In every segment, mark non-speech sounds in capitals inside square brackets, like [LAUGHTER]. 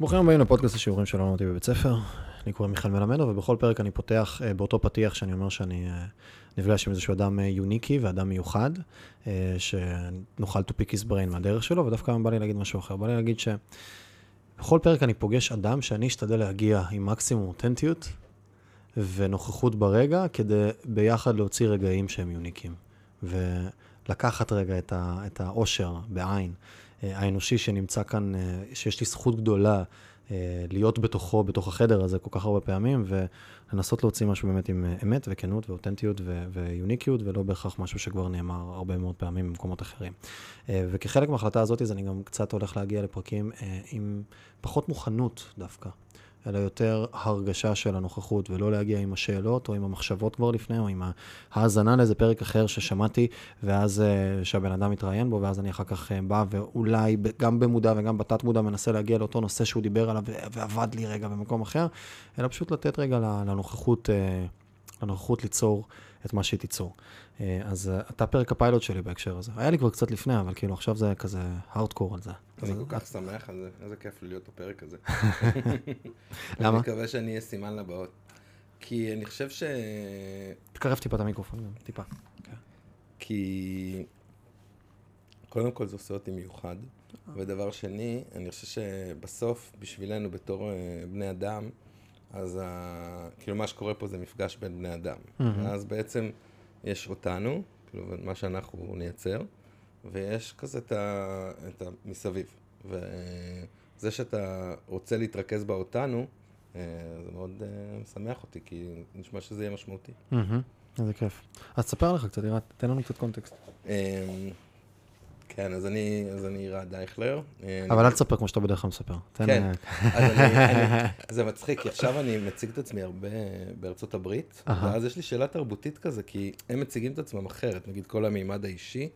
ברוכים הבאים לפודקאסט השיעורים של אותי בבית ספר. אני קורא מיכאל מלמדו, ובכל פרק אני פותח uh, באותו פתיח שאני אומר שאני uh, נפגש עם איזשהו אדם uh, יוניקי ואדם מיוחד, שנוכל to pick his brain מהדרך שלו, ודווקא בא לי להגיד משהו אחר. בא לי להגיד שבכל פרק אני פוגש אדם שאני אשתדל להגיע עם מקסימום אותנטיות ונוכחות ברגע, כדי ביחד להוציא רגעים שהם יוניקים. ולקחת רגע את, ה, את האושר בעין. האנושי שנמצא כאן, שיש לי זכות גדולה אה, להיות בתוכו, בתוך החדר הזה כל כך הרבה פעמים, ולנסות להוציא משהו באמת עם אה, אמת וכנות ואותנטיות ויוניקיות, ולא בהכרח משהו שכבר נאמר הרבה מאוד פעמים במקומות אחרים. אה, וכחלק מההחלטה הזאת, אז אני גם קצת הולך להגיע לפרקים עם פחות מוכנות דווקא. אלא יותר הרגשה של הנוכחות, ולא להגיע עם השאלות או עם המחשבות כבר לפני, או עם ההאזנה לאיזה פרק אחר ששמעתי, ואז uh, שהבן אדם מתראיין בו, ואז אני אחר כך uh, בא, ואולי גם במודע וגם בתת מודע מנסה להגיע לאותו נושא שהוא דיבר עליו, ועבד לי רגע במקום אחר, אלא פשוט לתת רגע לנוכחות, uh, לנוכחות ליצור את מה שהיא תיצור. אה, אז אה, אתה פרק הפיילוט שלי בהקשר הזה. היה לי כבר קצת לפני, אבל כאילו עכשיו זה כזה הארדקור על זה. אני כל כך שמח על זה, איזה כיף להיות בפרק הזה. [LAUGHS] למה? אני מקווה שאני אהיה סימן לבאות. כי אני חושב ש... תקרב טיפה את המיקרופון, טיפה. כן. כי קודם כל זה עושה אותי מיוחד. ודבר שני, אני חושב שבסוף, בשבילנו בתור אה, בני אדם, אז ה... כאילו מה שקורה פה זה מפגש בין בני אדם. ואז בעצם... יש אותנו, כאילו, מה שאנחנו נייצר, ויש כזה את, ה, את המסביב. וזה שאתה רוצה להתרכז באותנו, אה, זה מאוד uh, משמח אותי, כי נשמע שזה יהיה משמעותי. איזה כיף. אז תספר לך קצת, תן לנו קצת קונטקסט. כן, אז אני, אז אני ירעד דייכלר. אה, אבל אל תספר כמו שאתה בדרך כלל מספר. כן, אז אני, [LAUGHS] זה מצחיק, כי עכשיו אני מציג את עצמי הרבה בארצות הברית, ואז יש לי שאלה תרבותית כזה, כי הם מציגים את עצמם אחרת, נגיד כל המימד האישי.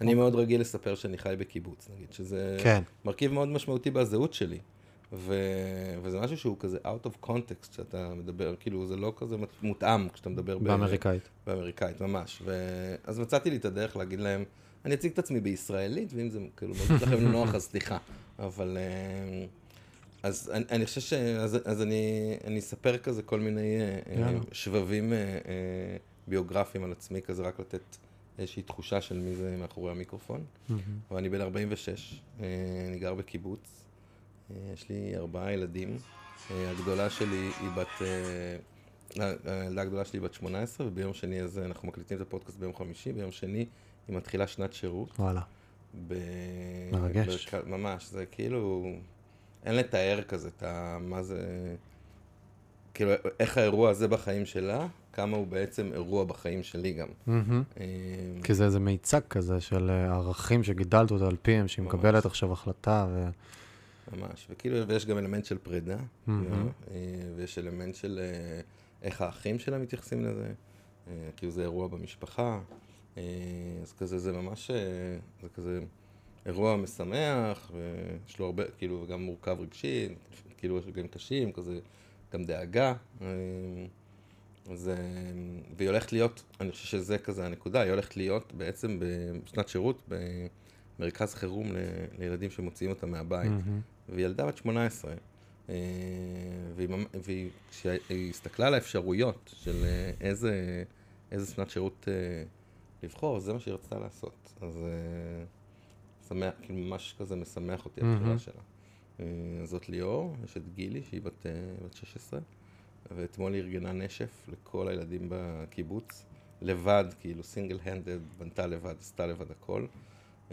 אני מאוד רגיל לספר שאני חי בקיבוץ, נגיד, שזה כן. מרכיב מאוד משמעותי בזהות שלי. ו... וזה משהו שהוא כזה out of context שאתה מדבר, כאילו זה לא כזה מותאם כשאתה מדבר באמריקאית. באמריקאית, ממש. ו... אז מצאתי לי את הדרך להגיד להם, אני אציג את עצמי בישראלית, ואם זה כאילו מרגיש לכם נוח, אז סליחה. אבל... אה, אז אני, אני חושב ש... אז, אז אני, אני אספר כזה כל מיני yeah. שבבים ביוגרפיים על עצמי, כזה רק לתת איזושהי תחושה של מי זה מאחורי המיקרופון. Mm-hmm. אבל אני בן 46, אה, אני גר בקיבוץ, אה, יש לי ארבעה ילדים. הגדולה שלי היא בת... הילדה הגדולה שלי בת 18, וביום שני הזה אנחנו מקליטים את הפודקאסט ביום חמישי, ביום שני היא מתחילה שנת שירות. וואלה. ב... מרגש. ב... ממש, זה כאילו, אין לתאר כזה את ה... מה זה... כאילו, איך האירוע הזה בחיים שלה, כמה הוא בעצם אירוע בחיים שלי גם. Mm-hmm. כי זה איזה מיצג כזה של אה, ערכים שגידלת אותה על פיהם, שהיא מקבלת עכשיו החלטה ו... ממש, וכאילו, ויש גם אלמנט של פרידה, mm-hmm. ויש אלמנט של איך האחים שלה מתייחסים לזה, כאילו זה אירוע במשפחה. אה, אז כזה זה ממש, אה, זה כזה אירוע משמח, ויש לו הרבה, כאילו, וגם מורכב רגשי, כאילו יש רגעים קשים, כזה, גם דאגה. אה, אז, והיא הולכת להיות, אני חושב שזה כזה הנקודה, היא הולכת להיות בעצם בשנת שירות במרכז חירום ל, לילדים שמוציאים אותם מהבית. Mm-hmm. והיא ילדה בת 18. והיא, כשהיא הסתכלה על האפשרויות של איזה, איזה שנת שירות לבחור, זה מה שהיא רצתה לעשות. אז uh, שמח, כאילו ממש כזה משמח אותי הבחירה שלה. Uh, זאת ליאור, יש את גילי, שהיא בת, uh, בת 16, ואתמול היא ארגנה נשף לכל הילדים בקיבוץ, לבד, כאילו סינגל הנדד, בנתה לבד, עשתה לבד הכל. Uh,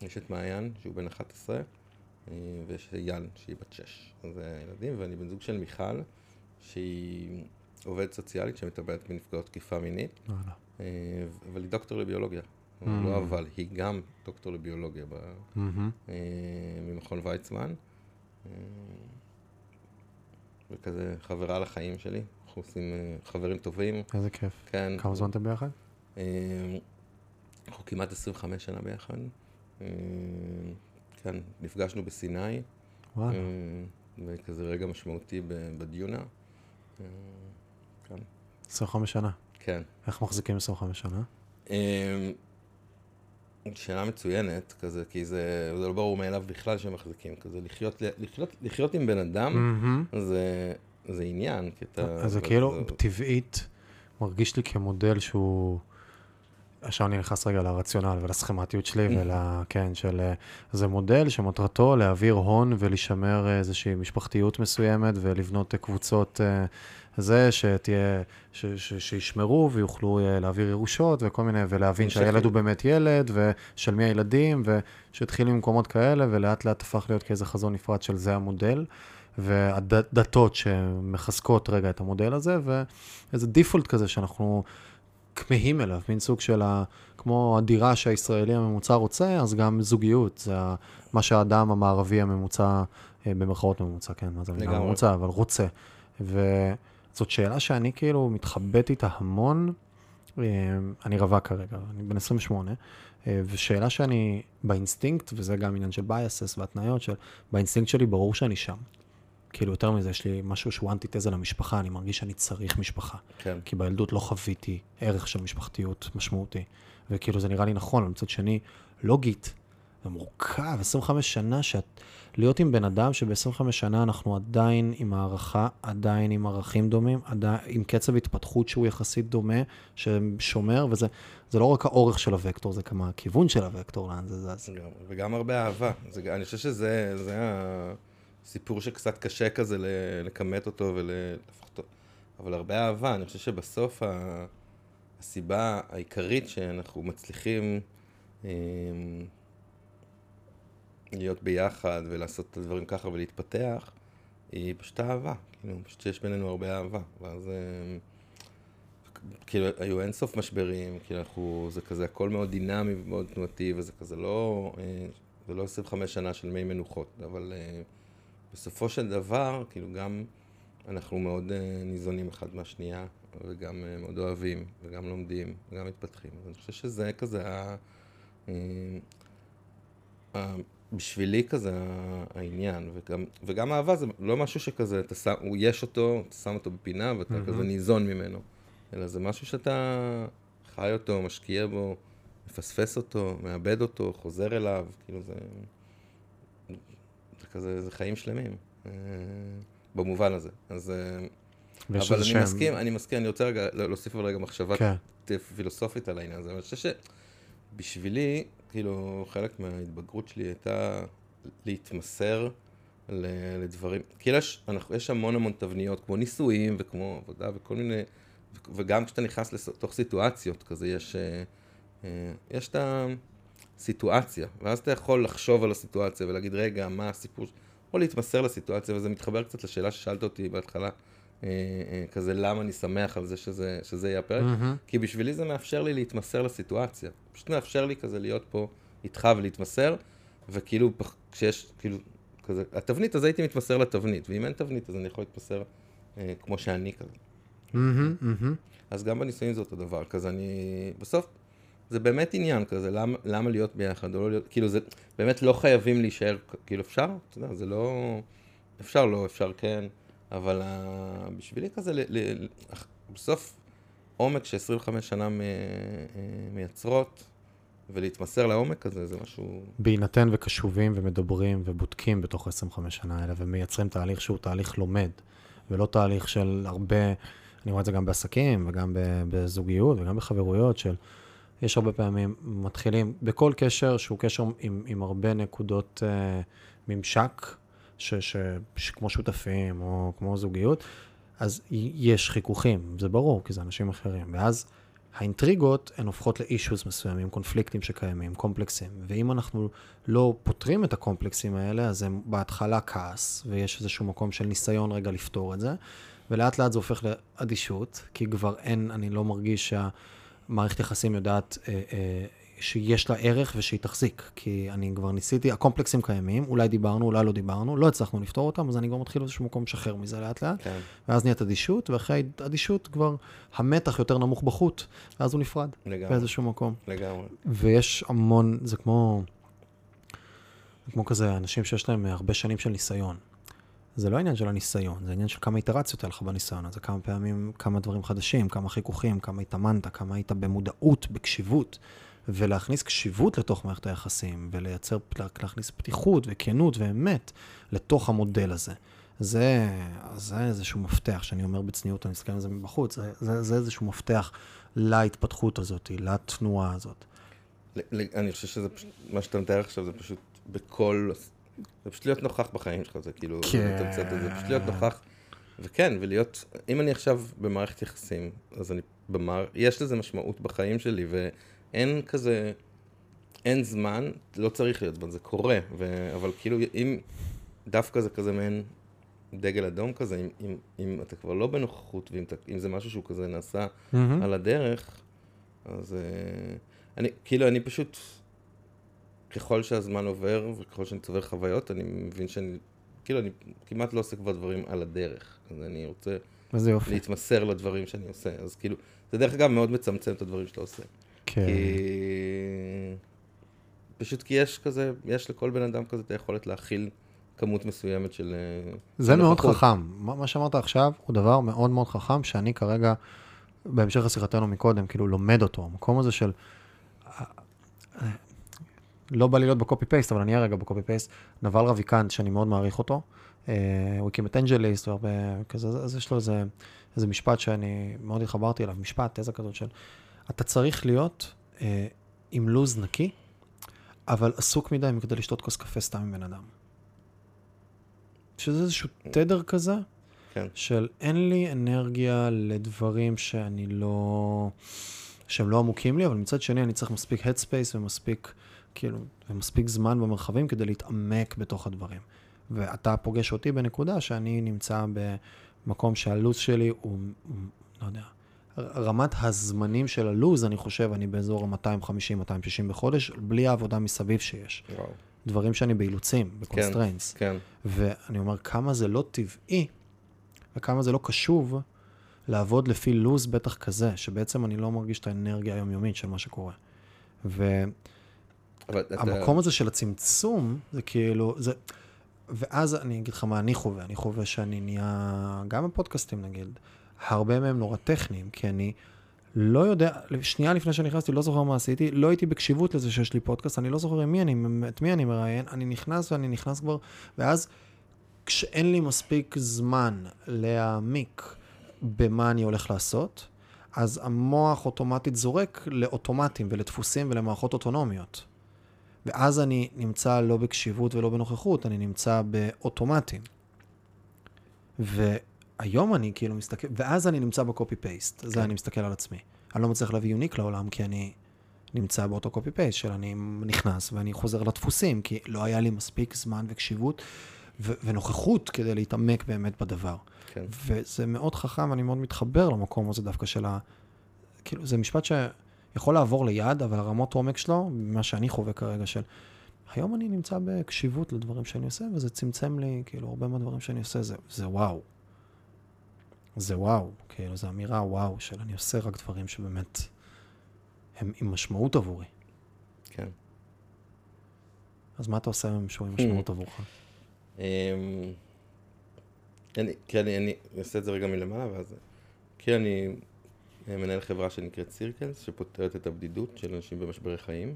יש את מעיין, שהוא בן 11, uh, ויש את יאן, שהיא בת 6. זה הילדים, ואני בן זוג של מיכל, שהיא עובדת סוציאלית שמטפלת בנפגעות תקיפה מינית. אה, אבל היא דוקטור לביולוגיה. Mm-hmm. לא אבל, היא גם דוקטור לביולוגיה ב... mm-hmm. ממכון ויצמן. אה, וכזה חברה לחיים שלי, אנחנו עושים חברים טובים. איזה כיף. כן. כמה זמן אתם ביחד? אנחנו כמעט 25 שנה ביחד. כן, נפגשנו בסיני. וואלה. וכזה רגע משמעותי בדיונה. כן. 25 שנה. כן. איך מחזיקים 25 שנה? אמ, שאלה מצוינת, כזה, כי זה, זה לא ברור מאליו בכלל שהם מחזיקים, כזה, לחיות, לחיות, לחיות עם בן אדם, מהמם. זה, זה עניין, כי אתה... אז זה כאילו, טבעית, מרגיש לי כמודל שהוא... עכשיו אני נכנס רגע לרציונל ולסכמטיות שלי ול... כן, של... אה, זה מודל שמטרתו להעביר הון ולשמר אה, איזושהי משפחתיות מסוימת ולבנות אה, קבוצות זה, שתהיה... ש... ש... שישמרו ויוכלו להעביר ירושות וכל מיני, ולהבין. שהילד הוא באמת ילד, ושל מי הילדים, ושהתחיל ממקומות כאלה, ולאט לאט הפך להיות כאיזה חזון נפרד של זה המודל. והדתות שמחזקות רגע את המודל הזה, ואיזה דיפולט כזה שאנחנו כמהים אליו, מין סוג של ה... כמו הדירה שהישראלי הממוצע רוצה, אז גם זוגיות, זה מה שהאדם המערבי הממוצע, אה, במרכאות ממוצע, כן, מה זה לגמרי. ממוצע, אבל רוצה. וזאת שאלה שאני כאילו מתחבט איתה המון, אה, אני רווק כרגע, אני בן 28, אה, ושאלה שאני באינסטינקט, וזה גם עניין של biases והתניות, של באינסטינקט שלי ברור שאני שם. כאילו, יותר מזה, יש לי משהו שהוא אנטיתזה למשפחה, אני מרגיש שאני צריך משפחה. כן. כי בילדות לא חוויתי ערך של משפחתיות משמעותי. וכאילו זה נראה לי נכון, אבל מצד שני, לוגית, זה מורכב, 25 שנה שאת... להיות עם בן אדם שב-25 שנה אנחנו עדיין עם הערכה, עדיין עם ערכים דומים, עדיין עם קצב התפתחות שהוא יחסית דומה, ששומר, וזה זה לא רק האורך של הוקטור, זה גם הכיוון של הוקטור, לאן זה זז. גם, וגם הרבה אהבה. זה, אני חושב שזה זה הסיפור שקצת קשה כזה לכמת אותו ולהפוך אותו. אבל הרבה אהבה. אני חושב שבסוף ה, הסיבה העיקרית שאנחנו מצליחים אה, להיות ביחד ולעשות את הדברים ככה ולהתפתח, היא פשוט אהבה. כאילו, פשוט שיש בינינו הרבה אהבה. ואז... אה, כאילו, היו אינסוף משברים, כאילו, אנחנו, זה כזה הכל מאוד דינמי ומאוד תנועתי, וזה כזה לא, אה, זה לא 25 שנה של מי מנוחות, אבל אה, בסופו של דבר, כאילו, גם אנחנו מאוד אה, ניזונים אחד מהשנייה, וגם אה, מאוד אוהבים, וגם לומדים, וגם מתפתחים. אז אני חושב שזה כזה ה... אה, בשבילי כזה העניין, וגם, וגם אהבה זה לא משהו שכזה, אתה שם, הוא יש אותו, אתה שם אותו בפינה ואתה מהמם. כזה ניזון ממנו, אלא זה משהו שאתה חי אותו, משקיע בו, מפספס אותו, מאבד אותו, חוזר אליו, כאילו זה כזה, זה חיים שלמים, אה, במובן הזה. אז, אה, אבל אני שם- מסכים, אני מסכים, אני רוצה רגע להוסיף אבל רגע מחשבה כן, פילוסופית על העניין הזה, אבל אני חושב שבשבילי, כאילו, חלק מההתבגרות שלי הייתה להתמסר ל- לדברים, כאילו יש, אנחנו, יש המון המון תבניות, כמו נישואים וכמו עבודה וכל מיני, וגם כשאתה נכנס לתוך סיטואציות כזה, יש, אה, אה, יש את הסיטואציה, ואז אתה יכול לחשוב על הסיטואציה ולהגיד, רגע, מה הסיפור, ש-" או להתמסר לסיטואציה, וזה מתחבר קצת לשאלה ששאלת אותי בהתחלה, אה, אה, כזה למה אני שמח על זה שזה, שזה יהיה הפרק, מהמם. כי בשבילי זה מאפשר לי להתמסר לסיטואציה. פשוט מאפשר לי כזה להיות פה איתך ולהתמסר, וכאילו, כשיש, כאילו, כזה, התבנית, אז הייתי מתמסר לתבנית, ואם אין תבנית, אז אני יכול להתמסר אה, כמו שאני כזה. מהמם, מהמם. אז גם בנישואים זה אותו דבר, כזה אני... בסוף, זה באמת עניין כזה, למה, למה להיות ביחד או לא להיות... כאילו, זה באמת לא חייבים להישאר, כאילו, אפשר, אתה יודע, זה לא... אפשר לא, אפשר כן, אבל uh, בשבילי כזה, ל, ל, ל, בסוף, עומק ש-25 שנה מ, אה, מייצרות, ולהתמסר לעומק הזה, זה משהו... בהינתן וקשובים ומדברים ובודקים בתוך 25 שנה האלה ומייצרים תהליך שהוא תהליך לומד, ולא תהליך של הרבה, אני רואה את זה גם בעסקים וגם בזוגיות וגם בחברויות של, יש הרבה פעמים מתחילים בכל קשר שהוא קשר עם, עם הרבה נקודות uh, ממשק, ש, ש, ש, כמו שותפים או כמו זוגיות, אז יש חיכוכים, זה ברור, כי זה אנשים אחרים. ואז האינטריגות הן הופכות לאישוז מסוימים, קונפליקטים שקיימים, קומפלקסים. ואם אנחנו לא פותרים את הקומפלקסים האלה, אז הם בהתחלה כעס, ויש איזשהו מקום של ניסיון רגע לפתור את זה, ולאט לאט זה הופך לאדישות, כי כבר אין, אני לא מרגיש שהמערכת יחסים יודעת אה, אה, שיש לה ערך ושהיא תחזיק. כי אני כבר ניסיתי, הקומפלקסים קיימים, אולי דיברנו, אולי לא דיברנו, לא הצלחנו לפתור אותם, אז אני כבר מתחיל באיזשהו מקום לשחרר מזה לאט לאט. כן, ואז נהיית אדישות, ואחרי אדישות כבר המתח יותר נמוך בחוט, ואז הוא נפרד לגמרי, באיזשהו מקום. לגמרי. ויש המון, זה כמו, כמו כזה אנשים שיש להם הרבה שנים של ניסיון. זה לא עניין של הניסיון, זה עניין של כמה איטרציות היה לך בניסיון הזה, כמה פעמים, כמה דברים חדשים, כמה חיכוכים, כמה התאמנת, כמה היית במודעות, בקשיבות. ולהכניס קשיבות לתוך מערכת היחסים, ולייצר, להכניס פתיחות וכנות ואמת לתוך המודל הזה. זה, זה איזשהו מפתח, שאני אומר בצניעות, אני מסתכל על זה מבחוץ, זה, זה, זה איזשהו מפתח להתפתחות הזאת, לתנועה הזאת. אני חושב שזה פשוט, מה שאתה מתאר עכשיו זה פשוט בכל, זה פשוט להיות נוכח בחיים שלך, זה כאילו, כן. זה, זה פשוט להיות נוכח, וכן, ולהיות, אם אני עכשיו במערכת יחסים, אז אני במער... יש לזה משמעות בחיים שלי, ואין כזה, אין זמן, לא צריך להיות זמן, זה קורה, ו... אבל כאילו, אם דווקא זה כזה מעין דגל אדום כזה, אם, אם, אם אתה כבר לא בנוכחות, ואם זה משהו שהוא כזה נעשה mm-hmm. על הדרך, אז uh, אני, כאילו, אני פשוט, ככל שהזמן עובר, וככל שאני צובר חוויות, אני מבין שאני, כאילו, אני כמעט לא עושה כבר דברים על הדרך. אז אני רוצה להתמסר לדברים שאני עושה. אז כאילו, זה דרך אגב מאוד מצמצם את הדברים שאתה עושה. כן. כי... פשוט כי יש כזה, יש לכל בן אדם כזה את היכולת להכיל כמות מסוימת של... אה, זה מאוד נוכחות. חכם. מה שאמרת עכשיו הוא דבר מאוד מאוד חכם, שאני כרגע, בהמשך לשיחתנו מקודם, כאילו לומד אותו. המקום הזה של... לא בא לי להיות בקופי פייסט, אבל אני אהיה רגע בקופי פייסט. נבל רביקנט, שאני מאוד מעריך אותו. אה, הוא הקים את אנג'ליסט והרבה כזה, אז יש לו איזה, איזה משפט שאני מאוד התחברתי אליו, משפט, תזה כזאת של, אתה צריך להיות אה, עם לוז נקי, אבל עסוק מדי מכדי לשתות כוס קפה סתם עם בן אדם. שזה איזשהו תדר כזה, כן. של אין לי אנרגיה לדברים שאני לא... שהם לא עמוקים לי, אבל מצד שני אני צריך מספיק headspace ומספיק, כאילו, ומספיק זמן במרחבים כדי להתעמק בתוך הדברים. ואתה פוגש אותי בנקודה שאני נמצא במקום שהלו"ז שלי הוא, הוא לא יודע, רמת הזימונים של הלו"ז, אני חושב, אני באזור ה-250-260 בחודש, בלי העבודה מסביב שיש. וואו. דברים שאני באילוצים, ב constraints. כן, כן. ואני אומר, כמה זה לא טבעי, וכמה זה לא קשוב לעבוד לפי לו"ז בטח כזה, שבעצם אני לא מרגיש את האנרגיה היומיומית של מה שקורה. והמקום אתה... הזה של הצמצום, זה כאילו, זה... ואז אני אגיד לך מה אני חווה, אני חווה שאני נהיה, גם בפודקאסטים נגיד, הרבה מהם נורא טכניים, כי אני לא יודע, שנייה לפני שנכנסתי, לא זוכר מה עשיתי, לא הייתי בקשיבות לזה שיש לי פודקאסט, אני לא זוכר מי אני, את מי אני מראיין, אני נכנס ואני נכנס כבר, ואז כשאין לי מספיק זמן להעמיק במה אני הולך לעשות, אז המוח אוטומטית זורק לאוטומטים ולדפוסים ולמערכות אוטונומיות. ואז אני נמצא לא בקשיבות ולא בנוכחות, אני נמצא באוטומטים. והיום אני כאילו מסתכל, ואז אני נמצא בקופי פייסט, כן. זה אני מסתכל על עצמי. אני לא מצליח להביא יוניק לעולם, כי אני נמצא באותו קופי פייסט של אני נכנס ואני חוזר לדפוסים, כי לא היה לי מספיק זמן וקשיבות ו- ונוכחות כדי להתעמק באמת בדבר. כן. וזה מאוד חכם, ואני מאוד מתחבר למקום הזה דווקא של ה... כאילו, זה משפט ש... יכול לעבור ליד, אבל הרמות עומק שלו, מה שאני חווה כרגע של... היום אני נמצא בקשיבות לדברים שאני עושה, וזה צמצם לי, כאילו, הרבה מהדברים שאני עושה, זה, זה וואו. זה וואו, כאילו, זו אמירה וואו, של אני עושה רק דברים שבאמת הם עם משמעות עבורי. כן. אז מה אתה עושה עם שהוא עם משמעות עבורך? אמ, אני, כי אני, אני אעשה את זה רגע מלמעלה, ואז... כי אני מנהל חברה שנקראת סירקלס, שפותרת את הבדידות של אנשים במשברי חיים,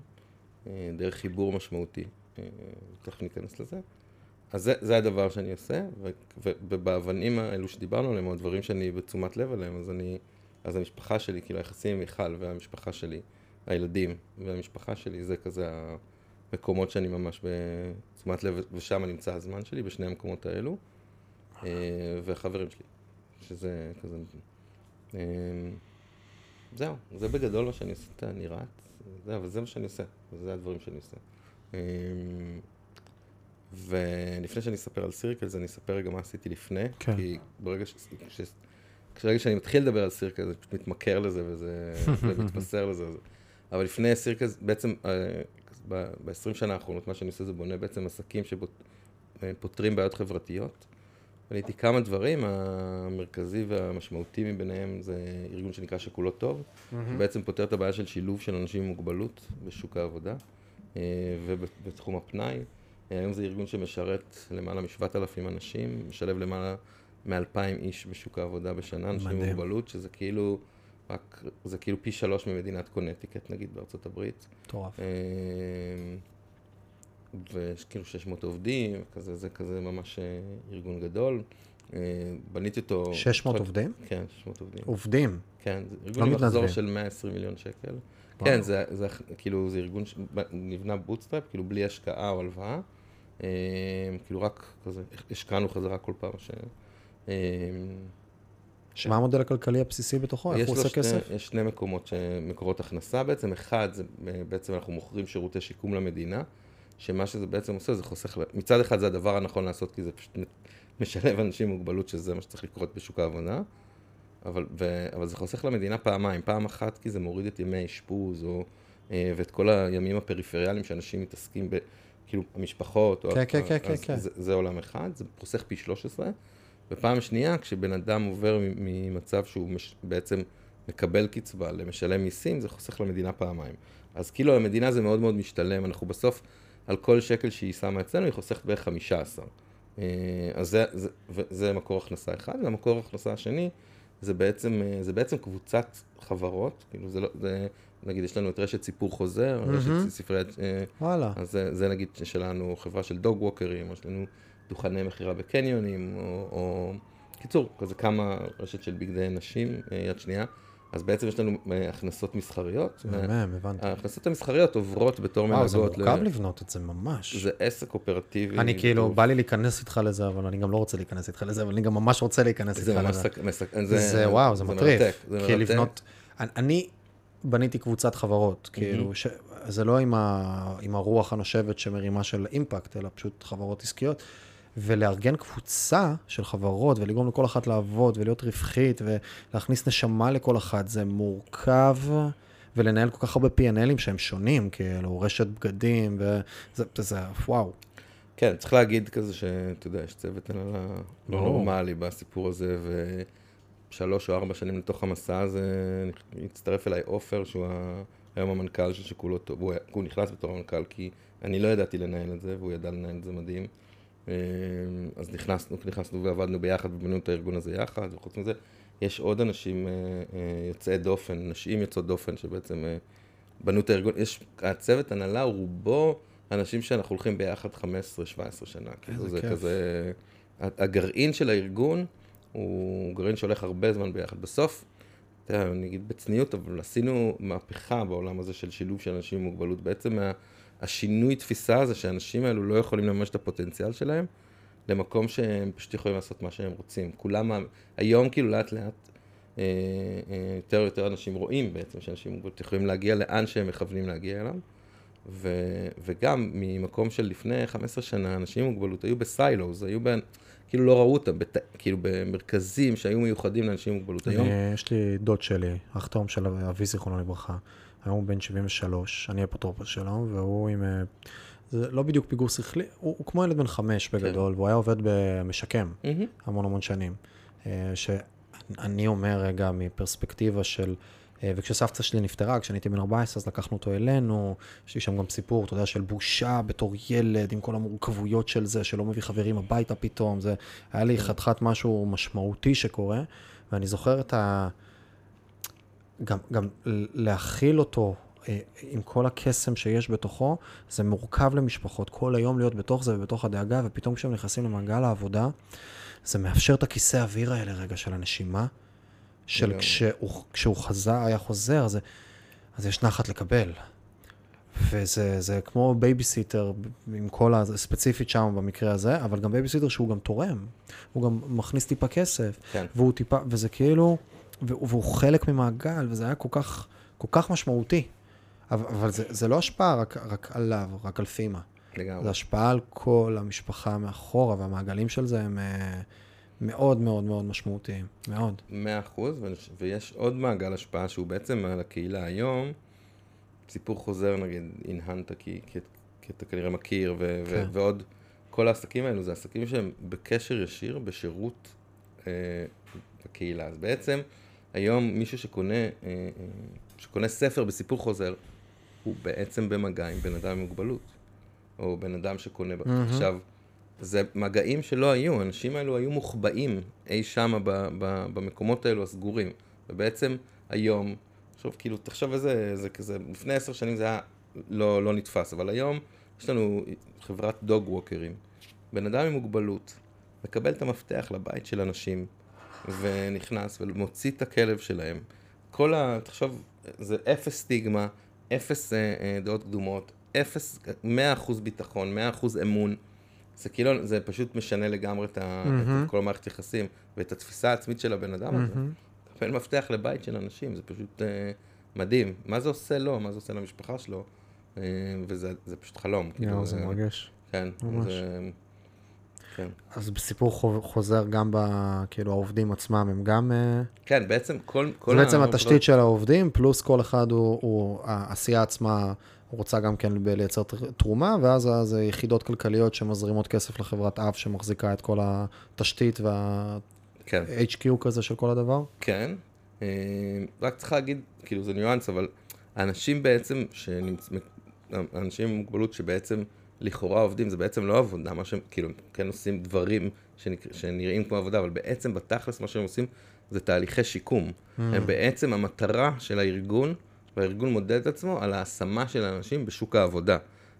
אה, דרך חיבור משמעותי. אה, תכף ניכנס לזה. אז זה, זה הדבר שאני עושה, ובאבנים האלו שדיברנו עליהם, או הדברים שאני בתשומת לב עליהם, אז אני, אז המשפחה שלי, כאילו היחסים עם מיכל והמשפחה שלי, הילדים והמשפחה שלי, זה כזה המקומות שאני ממש בתשומת לב, ושם נמצא הזמן שלי, בשני המקומות האלו, אה, והחברים שלי, שזה כזה... זהו, זה בגדול מה שאני עושה, אני רץ, זהו, וזה מה שאני עושה, וזה הדברים שאני עושה. אמ, ולפני שאני אספר על סירקלס, אני אספר רגע מה עשיתי לפני, כן. כי ברגע ש... ש... ברגע שאני מתחיל לדבר על סירקלס, אני פשוט מתמכר לזה וזה, ומתמסר לזה. אבל לפני סירקלס, בעצם אה, ב-20 שנה האחרונות, מה שאני עושה זה בונה בעצם עסקים שפותרים אה, בעיות חברתיות. ראיתי כמה דברים, המרכזי והמשמעותי מביניהם זה ארגון שנקרא שכולו טוב, mm-hmm. שבעצם פותר את הבעיה של שילוב של אנשים עם מוגבלות בשוק העבודה אה, ובתחום הפנאי. אה, היום זה ארגון שמשרת למעלה משבעת אלפים אנשים, משלב למעלה מאלפיים איש בשוק העבודה בשנה, אנשים עם מוגבלות, שזה כאילו רק זה כאילו פי שלוש ממדינת קונטיקט נגיד בארצות הברית. מטורף. ויש כאילו 600 עובדים, כזה, זה כזה ממש אה, ארגון גדול. אה, בניתי אותו... 600 כל- עובדים? כן, 600 עובדים. עובדים. כן, זה לא ארגון עם מחזור. של 120 מיליון שקל. וואו. כן, זה, זה כאילו, זה ארגון שנבנה bootstrap, כאילו בלי השקעה או הלוואה. אה, כאילו רק כזה, השקענו חזרה כל פעם ש... אה, מה המודל הכלכלי הבסיסי בתוכו? איך הוא עושה שני, כסף? יש שני מקומות, ש... מקורות הכנסה בעצם. אחד, זה בעצם אנחנו מוכרים שירותי שיקום למדינה, שמה שזה בעצם עושה, זה חוסך, מצד אחד זה הדבר הנכון לעשות, כי זה פשוט משלב אנשים עם מוגבלות, שזה מה שצריך לקרות בשוק העבודה, אבל, ו... אבל זה חוסך למדינה פעמיים. פעם אחת כי זה מוריד את ימי האשפוז, או... אה, ואת כל הימים הפריפריאליים שאנשים מתעסקים ב... כאילו, המשפחות, או... כן, כן, כן, כן, כן. זה, זה עולם אחד, זה חוסך פי 13. ופעם שנייה, כשבן אדם עובר ממצב שהוא מש... בעצם מקבל קצבה למשלם מיסים, זה חוסך למדינה פעמיים. אז כאילו למדינה זה מאוד מאוד משתלם, אנחנו בסוף, על כל שקל שהיא שמה אצלנו, היא חוסכת בערך 15. אה, אז זה, זה, זה מקור הכנסה אחד, והמקור הכנסה השני, זה בעצם, אה, זה בעצם קבוצת חברות, כאילו זה לא, זה, נגיד יש לנו את רשת סיפור חוזר, מהמם. רשת ספרי, אה, וואלה. אז זה, זה נגיד שלנו חברה של דוג ווקרים, או יש לנו דוכני מכירה בקניונים, או, או... קיצור, כזה כמה רשת של בגדי נשים, יד שנייה. אז בעצם יש לנו אה, הכנסות מסחריות. מהמם, הבנתי. ההכנסות המסחריות עוברות בתור וואו, זה מנהגות. מורכב לבנות את זה ממש. זה עסק אופרטיבי. אני כאילו. בא לי להיכנס איתך לזה, אבל אני גם לא רוצה להיכנס איתך לזה, אבל אני גם ממש רוצה להיכנס זה איתך לזה. סק- מסק... זה וואו, זה מטריף. מרתק, זה כי מרתק. לבנות... אני- אני בניתי קבוצת חברות, כאילו, ש- זה לא עם ה- עם הרוח הנושבת שמרימה של אימפקט, אלא פשוט חברות עסקיות. ולארגן קבוצה של חברות ולגרום לכל אחת לעבוד ולהיות רווחית ולהכניס נשמה לכל אחת, זה מורכב. ולנהל כל כך הרבה P&L'ים שהם שונים, כאילו, רשת בגדים, וזה, זה, וואו. כן, צריך להגיד כזה שאתה יודע, יש צוות הנהלה לא. נורמלי בסיפור הזה, ושלוש או ארבע שנים לתוך המסע הזה, הצטרף אליי עופר, שהוא היום המנכ"ל של שכולו טוב, הוא, הוא נכנס בתור המנכ"ל, כי אני לא ידעתי לנהל את זה, והוא ידע לנהל את זה מדהים. אה, אז נכנסנו, נכנסנו ועבדנו ביחד ובנינו את הארגון הזה יחד, וחוץ מזה, יש עוד אנשים אה, אה, יוצאי דופן, נשים יוצאות דופן, שבעצם בנו את הארגון, יש, הצוות הנהלה הוא רובו אנשים שאנחנו הולכים ביחד 15-17 שנה. כאילו זה כיף. כזה, הגרעין של הארגון הוא גרעין שהולך הרבה זמן ביחד. בסוף, אתה יודע, אני אגיד בצניעות, אבל עשינו מהפכה בעולם הזה של שילוב של אנשים עם מוגבלות. בעצם ה- השינוי תפיסה הזה שהאנשים האלו לא יכולים לממש את הפוטנציאל שלהם, למקום שהם פשוט יכולים לעשות מה שהם רוצים. כולם, היום כאילו לאט לאט אה, אה, יותר ויותר אנשים רואים בעצם שאנשים יכולים להגיע לאן שהם מכוונים להגיע אליו. ו, וגם ממקום של לפני 15 שנה, אנשים עם מוגבלות היו בסיילוז, היו בין, כאילו לא ראו אותם, בת, כאילו במרכזים שהיו מיוחדים לאנשים עם מוגבלות. היום, אני, יש לי דוד שלי, אח תאום של אבי זיכרונו לברכה. היום הוא בן 73, אני אפוטרופוס שלו, והוא עם... אה, זה לא בדיוק פיגור שכלי, הוא, הוא כמו ילד בן חמש בגדול, והוא היה עובד במשקם מהמם. המון המון שנים. אה, שאני אומר רגע מפרספקטיבה של... אה, וכשסבתא שלי נפטרה, כשאני הייתי בן 14, אז לקחנו אותו אלינו, יש לי שם גם סיפור, אתה יודע, של בושה בתור ילד, עם כל המורכבויות של זה, שלא מביא חברים הביתה פתאום, זה היה לי חתיכת משהו משמעותי שקורה, ואני זוכר את ה... גם, גם להכיל אותו אה, עם כל הקסם שיש בתוכו, זה מורכב למשפחות, כל היום להיות בתוך זה ובתוך הדאגה, ופתאום כשהם נכנסים למעגל העבודה, זה מאפשר את הכיסא אוויר האלה רגע של הנשימה, של. כשהוא, כשהוא חזר, היה חוזר, אז, אז יש נחת לקבל. וזה זה כמו בייביסיטר, עם כל ה... ספציפית שם במקרה הזה, אבל גם בייביסיטר שהוא גם תורם. הוא גם מכניס טיפה כסף, כן. והוא טיפה, וזה כאילו, והוא, והוא חלק ממעגל, וזה היה כל כך, כל כך משמעותי. אבל, אבל זה, זה לא השפעה רק, רק עליו, רק על פימה. לגמרי. זה השפעה על כל המשפחה מאחורה, והמעגלים של זה הם אה, מאוד מאוד מאוד משמעותיים. מאוד. מאה אחוז, ו- ויש עוד מעגל השפעה שהוא בעצם על הקהילה היום. סיפור חוזר נגיד, אינהנטה, כי, כי, כי אתה כנראה מכיר, ו- ו- כן. ועוד, כל העסקים האלו זה עסקים שהם בקשר ישיר, בשירות אה, בקהילה. אז בעצם, היום מישהו שקונה, אה, אה, שקונה ספר בסיפור חוזר, הוא בעצם במגע עם בן אדם עם מוגבלות. או בן אדם שקונה... Mm-hmm. עכשיו, זה מגעים שלא היו, האנשים האלו היו מוחבאים אי שמה ב- ב- במקומות האלו הסגורים. ובעצם היום, עכשיו כאילו, תחשוב איזה, זה כזה, לפני עשר שנים זה היה לא, לא נתפס, אבל היום יש לנו חברת דוג ווקרים. בן אדם עם מוגבלות מקבל את המפתח לבית של אנשים, ונכנס ומוציא את הכלב שלהם. כל ה... תחשוב, זה אפס סטיגמה, אפס אה, אה, דעות קדומות, אפס, מאה אחוז ביטחון, מאה אחוז אמון. זה כאילו, זה פשוט משנה לגמרי את, ה, מהמם. את כל המערכת יחסים ואת התפיסה העצמית של הבן אדם הזה. מהמם. מקבל מפתח לבית של אנשים, זה פשוט אה, מדהים. מה זה עושה לו, מה זה עושה למשפחה שלו, אה, וזה זה פשוט חלום. יואו, זה אה, מרגש. כן, ממש. זה... כן. אז בסיפור חו- חוזר גם ב... כאילו העובדים עצמם הם גם... אה, כן, בעצם כל... כל זה בעצם העבודות- התשתית של העובדים, פלוס כל אחד הוא, הוא העשייה עצמה, רוצה גם כן לייצר תרומה, ואז זה יחידות כלכליות שמזרימות כסף לחברת אב שמחזיקה את כל התשתית וה-HQ כן, כזה של כל הדבר. כן. אה, רק צריך להגיד, כאילו זה ניואנס, אבל האנשים בעצם, שנמצ... אנשים עם מוגבלות שבעצם לכאורה עובדים, זה בעצם לא עבודה, מה שהם, כאילו, הם כן עושים דברים שנק... שנראים כמו עבודה, אבל בעצם בתכלס מה שהם עושים זה תהליכי שיקום. Mm. הם בעצם המטרה של הארגון, והארגון מודד את עצמו על ההשמה של האנשים בשוק העבודה.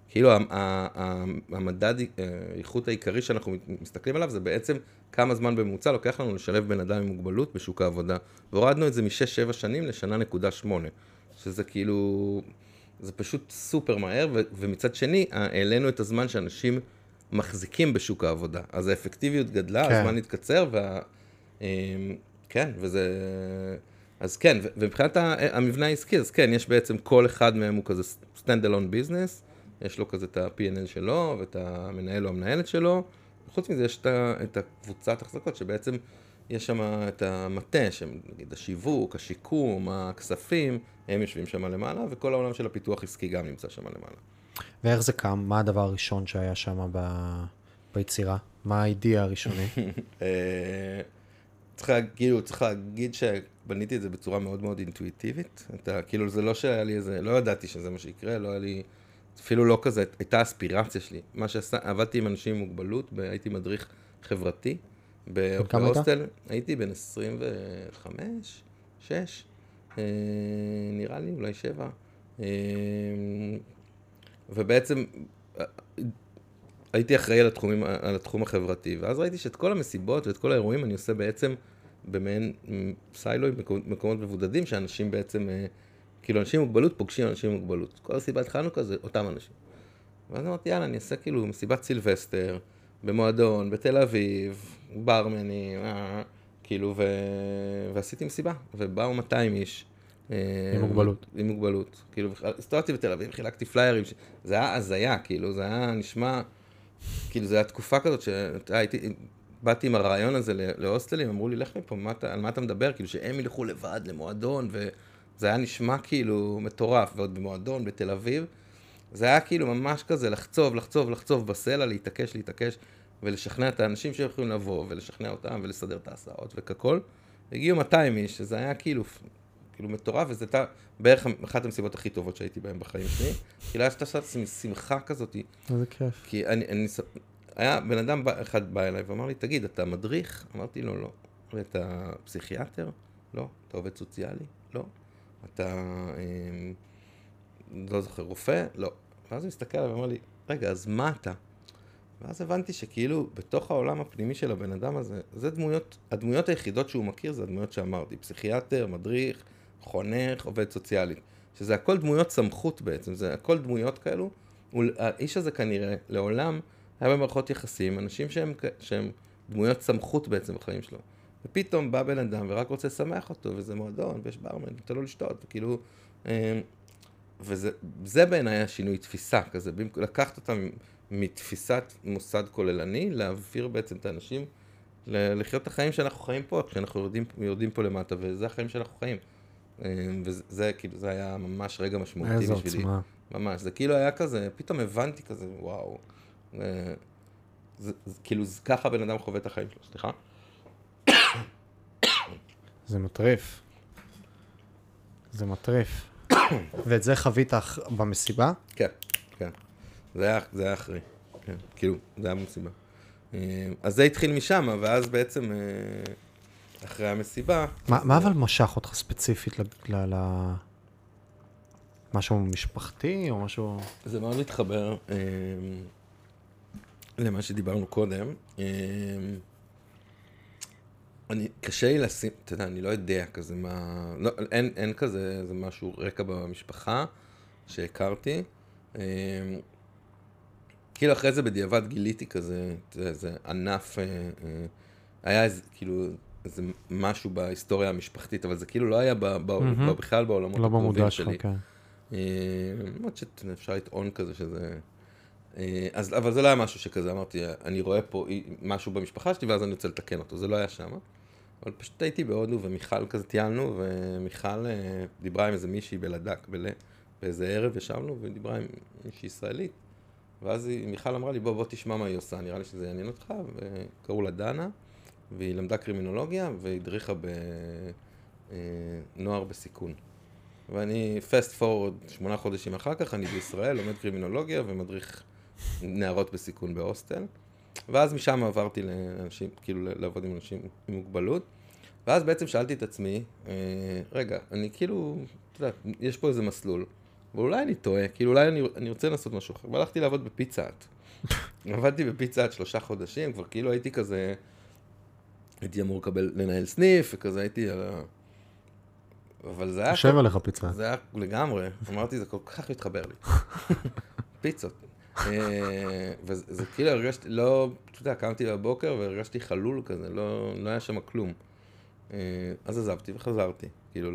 כאילו המדד אה, איכות העיקרי שאנחנו מסתכלים עליו זה בעצם כמה זמן בממוצע לוקח לנו לשלב בן אדם עם מוגבלות בשוק העבודה. והורדנו את זה מ-6-7 שנים לשנה נקודה 8, שזה כאילו, זה פשוט סופר מהר, ו- ומצד שני ה- העלינו את הזמן שאנשים מחזיקים בשוק העבודה. אז האפקטיביות גדלה, כן. הזמן התקצר, וה... אה, כן, וזה... אז כן, ו- ומבחינת המבנה העסקי, אז כן, יש בעצם כל אחד מהם הוא כזה stand alone business, יש לו כזה את ה-P&L שלו, ואת המנהל או המנהלת שלו. חוץ מזה יש את את הקבוצת החזקות, שבעצם יש שם את המטה, שהם נגיד השיווק, השיקום, הכספים, הם יושבים שם למעלה, וכל העולם של הפיתוח עסקי גם נמצא שם למעלה. ואיך זה קם? מה הדבר הראשון שהיה שם ב... ביצירה? מה האידאה הראשוני? [LAUGHS] אה, צריך להגיד, כאילו, צריך להגיד שבניתי את זה בצורה מאוד מאוד אינטואיטיבית. אתה, כאילו, זה לא שהיה לי איזה, לא ידעתי שזה מה שיקרה, לא היה לי, אפילו לא כזה, הייתה אספירציה שלי. מה שעשה, עבדתי עם אנשים עם מוגבלות, הייתי מדריך חברתי. היית? בהוסטל, הייתי בן 25, 6, אה, נראה לי, אולי 7. אה, ובעצם אה, הייתי אחראי על, התחומים, על התחום החברתי, ואז ראיתי שאת כל המסיבות ואת כל האירועים אני עושה בעצם במעין מ, סיילו עם מקומות, מבודדים, שאנשים בעצם, כאילו אנשים עם מוגבלות פוגשים אנשים עם מוגבלות. כל סיבת חנוכה זה אותם אנשים. ואז אמרתי, יאללה, אני אעשה כאילו מסיבת סילבסטר, במועדון, בתל אביב, ברמנים, אה, כאילו, ו... ועשיתי מסיבה, ובאו 200 איש. אה, עם מוגבלות. עם מוגבלות. כאילו, הסתובבתי בתל אביב, חילקתי פליירים, ש... זה היה הזיה, כאילו, זה היה נשמע, כאילו, זו הייתה תקופה כזאת שהייתי, באתי עם הרעיון הזה להוסטלים, אמרו לי, לך מפה, מה אתה, על מה אתה מדבר? כאילו, שהם ילכו לבד למועדון, וזה היה נשמע כאילו מטורף, ועוד במועדון בתל אביב. זה היה כאילו ממש כזה לחצוב, לחצוב, לחצוב בסלע, להתעקש, להתעקש, ולשכנע את האנשים שיכולים לבוא, ולשכנע אותם, ולסדר את ההסעות וככל. הגיעו 200 איש, שזה היה כאילו, כאילו מטורף, וזו הייתה בערך אחת המסיבות הכי טובות שהייתי בהן בחיים שלי. כאילו, לעשות שמחה כזאת, איזה כיף. כי אני, אני, היה בן אדם אחד בא אליי ואמר לי, תגיד, אתה מדריך? אמרתי לו, לא. אתה פסיכיאטר? לא. אתה עובד סוציאלי? לא. אתה, אה, לא זוכר, רופא? לא. ואז הוא הסתכל עליי ואמר לי, רגע, אז מה אתה? ואז הבנתי שכאילו, בתוך העולם הפנימי של הבן אדם הזה, זה דמויות, הדמויות היחידות שהוא מכיר זה הדמויות שאמרתי, פסיכיאטר, מדריך, חונך, עובד סוציאלי. שזה הכל דמויות סמכות בעצם, זה הכל דמויות כאלו. האיש הזה כנראה, לעולם, היה במערכות יחסים, אנשים שהם, שהם דמויות סמכות בעצם בחיים שלו. ופתאום בא בן אדם ורק רוצה לשמח אותו, וזה מועדון, ויש ברמן, נותן לו לשתות, וכאילו... אה, וזה זה בעיניי השינוי תפיסה כזה, לקחת אותם מתפיסת מוסד כוללני, להעביר בעצם את האנשים לחיות את החיים שאנחנו חיים פה, כשאנחנו יורדים, יורדים פה למטה, וזה החיים שאנחנו חיים. אה, וזה זה, כאילו, זה היה ממש רגע משמעותי איזו בשבילי. עוצמה. ממש, זה כאילו היה כזה, פתאום הבנתי כזה, וואו. אה, זה, זה, כאילו, זה, ככה בן אדם חווה את החיים שלו, סליחה? זה מטריף. זה מטריף. [COUGHS] ואת זה חווית במסיבה? כן, כן. זה היה, זה היה אחרי. כן, כאילו, זה היה במסיבה. אה, אז זה התחיל משם, ואז בעצם... אה, אחרי המסיבה. מה, אז, מה אבל משך אותך ספציפית ל... ל, ל... משהו משפחתי או משהו... זה מאוד מתחבר אה, למה שדיברנו קודם. אה, אני, קשה לי לשים, אתה יודע, אני לא יודע כזה מה, לא, אין, אין כזה, איזה משהו רקע במשפחה שהכרתי. אה, כאילו אחרי זה בדיעבד גיליתי כזה, יודע, איזה ענף, אה, אה, היה איזה, כאילו, איזה משהו בהיסטוריה המשפחתית, אבל זה כאילו לא היה ב, ב. ב, בכלל בעולמות לא הקרובים במודע שלי. שלך, כן. אה, למרות שאפשר לטעון כזה שזה... אה, אז, אבל זה לא היה משהו שכזה, אמרתי, אני רואה פה משהו במשפחה שלי ואז אני רוצה לתקן אותו, זה לא היה שם. אבל פשוט הייתי בהודו ומיכל כזה טיילנו, ומיכל אה, דיברה עם איזה מישהי בלדק, בל... באיזה ערב ישבנו, ודיברה עם מישהי ישראלית. ואז היא, מיכל אמרה לי, בוא, בוא תשמע מה היא עושה, נראה לי שזה יעניין אותך, וקראו לה דנה, והיא למדה קרימינולוגיה, והדריכה בנוער בסיכון. ואני, פסט פורוד, שמונה חודשים אחר כך, אני בישראל, לומד קרימינולוגיה ומדריך נערות בסיכון בהוסטל. ואז משם עברתי לאנשים, כאילו לעבוד עם אנשים עם מוגבלות. ואז בעצם שאלתי את עצמי, אה, רגע, אני כאילו, אתה יודע, יש פה איזה מסלול, ואולי אני טועה, כאילו אולי אני, אני רוצה לעשות משהו אחר. והלכתי לעבוד בפיצה האט. [LAUGHS] עבדתי בפיצה האט שלושה חודשים, כבר כאילו הייתי כזה, הייתי אמור לקבל, לנהל סניף, וכזה הייתי על ה... אבל זה היה... יושב עליך פיצה. זה היה לגמרי, אמרתי, זה כל כך מתחבר לי. [LAUGHS] פיצות. אה, וזה זה כאילו הרגשתי, לא, אתה יודע, קמתי בבוקר והרגשתי חלול כזה, לא, לא היה שם כלום. אה, אז עזבתי וחזרתי, כאילו,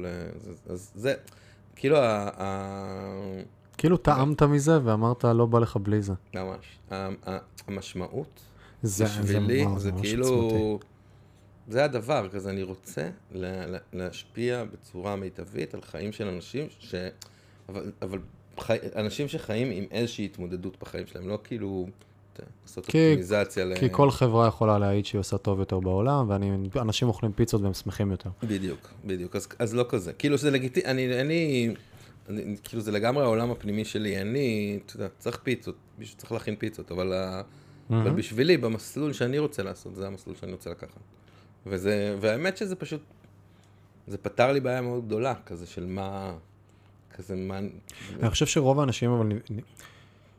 אז זה, כאילו, ה- כאילו טעמת מזה ואמרת, לא בא לך בלי זה. ממש, המשמעות זה, בשבילי, זה ממש כאילו. זה הדבר, כזה אני רוצה לה, לה, להשפיע בצורה מיטבית על חיים של אנשים, ש... אבל, אבל חי... אנשים שחיים עם איזושהי התמודדות בחיים שלהם, לא כאילו יודע, לעשות כי- אופטימיזציה ל... כי כל חברה יכולה להעיד שהיא עושה טוב יותר בעולם, ואנשים אוכלים פיצות והם שמחים יותר. בדיוק, בדיוק, אז, אז לא כזה. כאילו שזה לגיטימי, אני, לי, אני, כאילו זה לגמרי העולם הפנימי שלי, לי, אתה יודע, צריך פיצות, מישהו צריך להכין פיצות, אבל, ה... אבל. בשבילי, במסלול שאני רוצה לעשות, זה המסלול שאני רוצה לקחת. וזה, והאמת שזה פשוט, זה פתר לי בעיה מאוד גדולה, כזה של מה, כזה מה, אני חושב שרוב האנשים, אבל... אני אני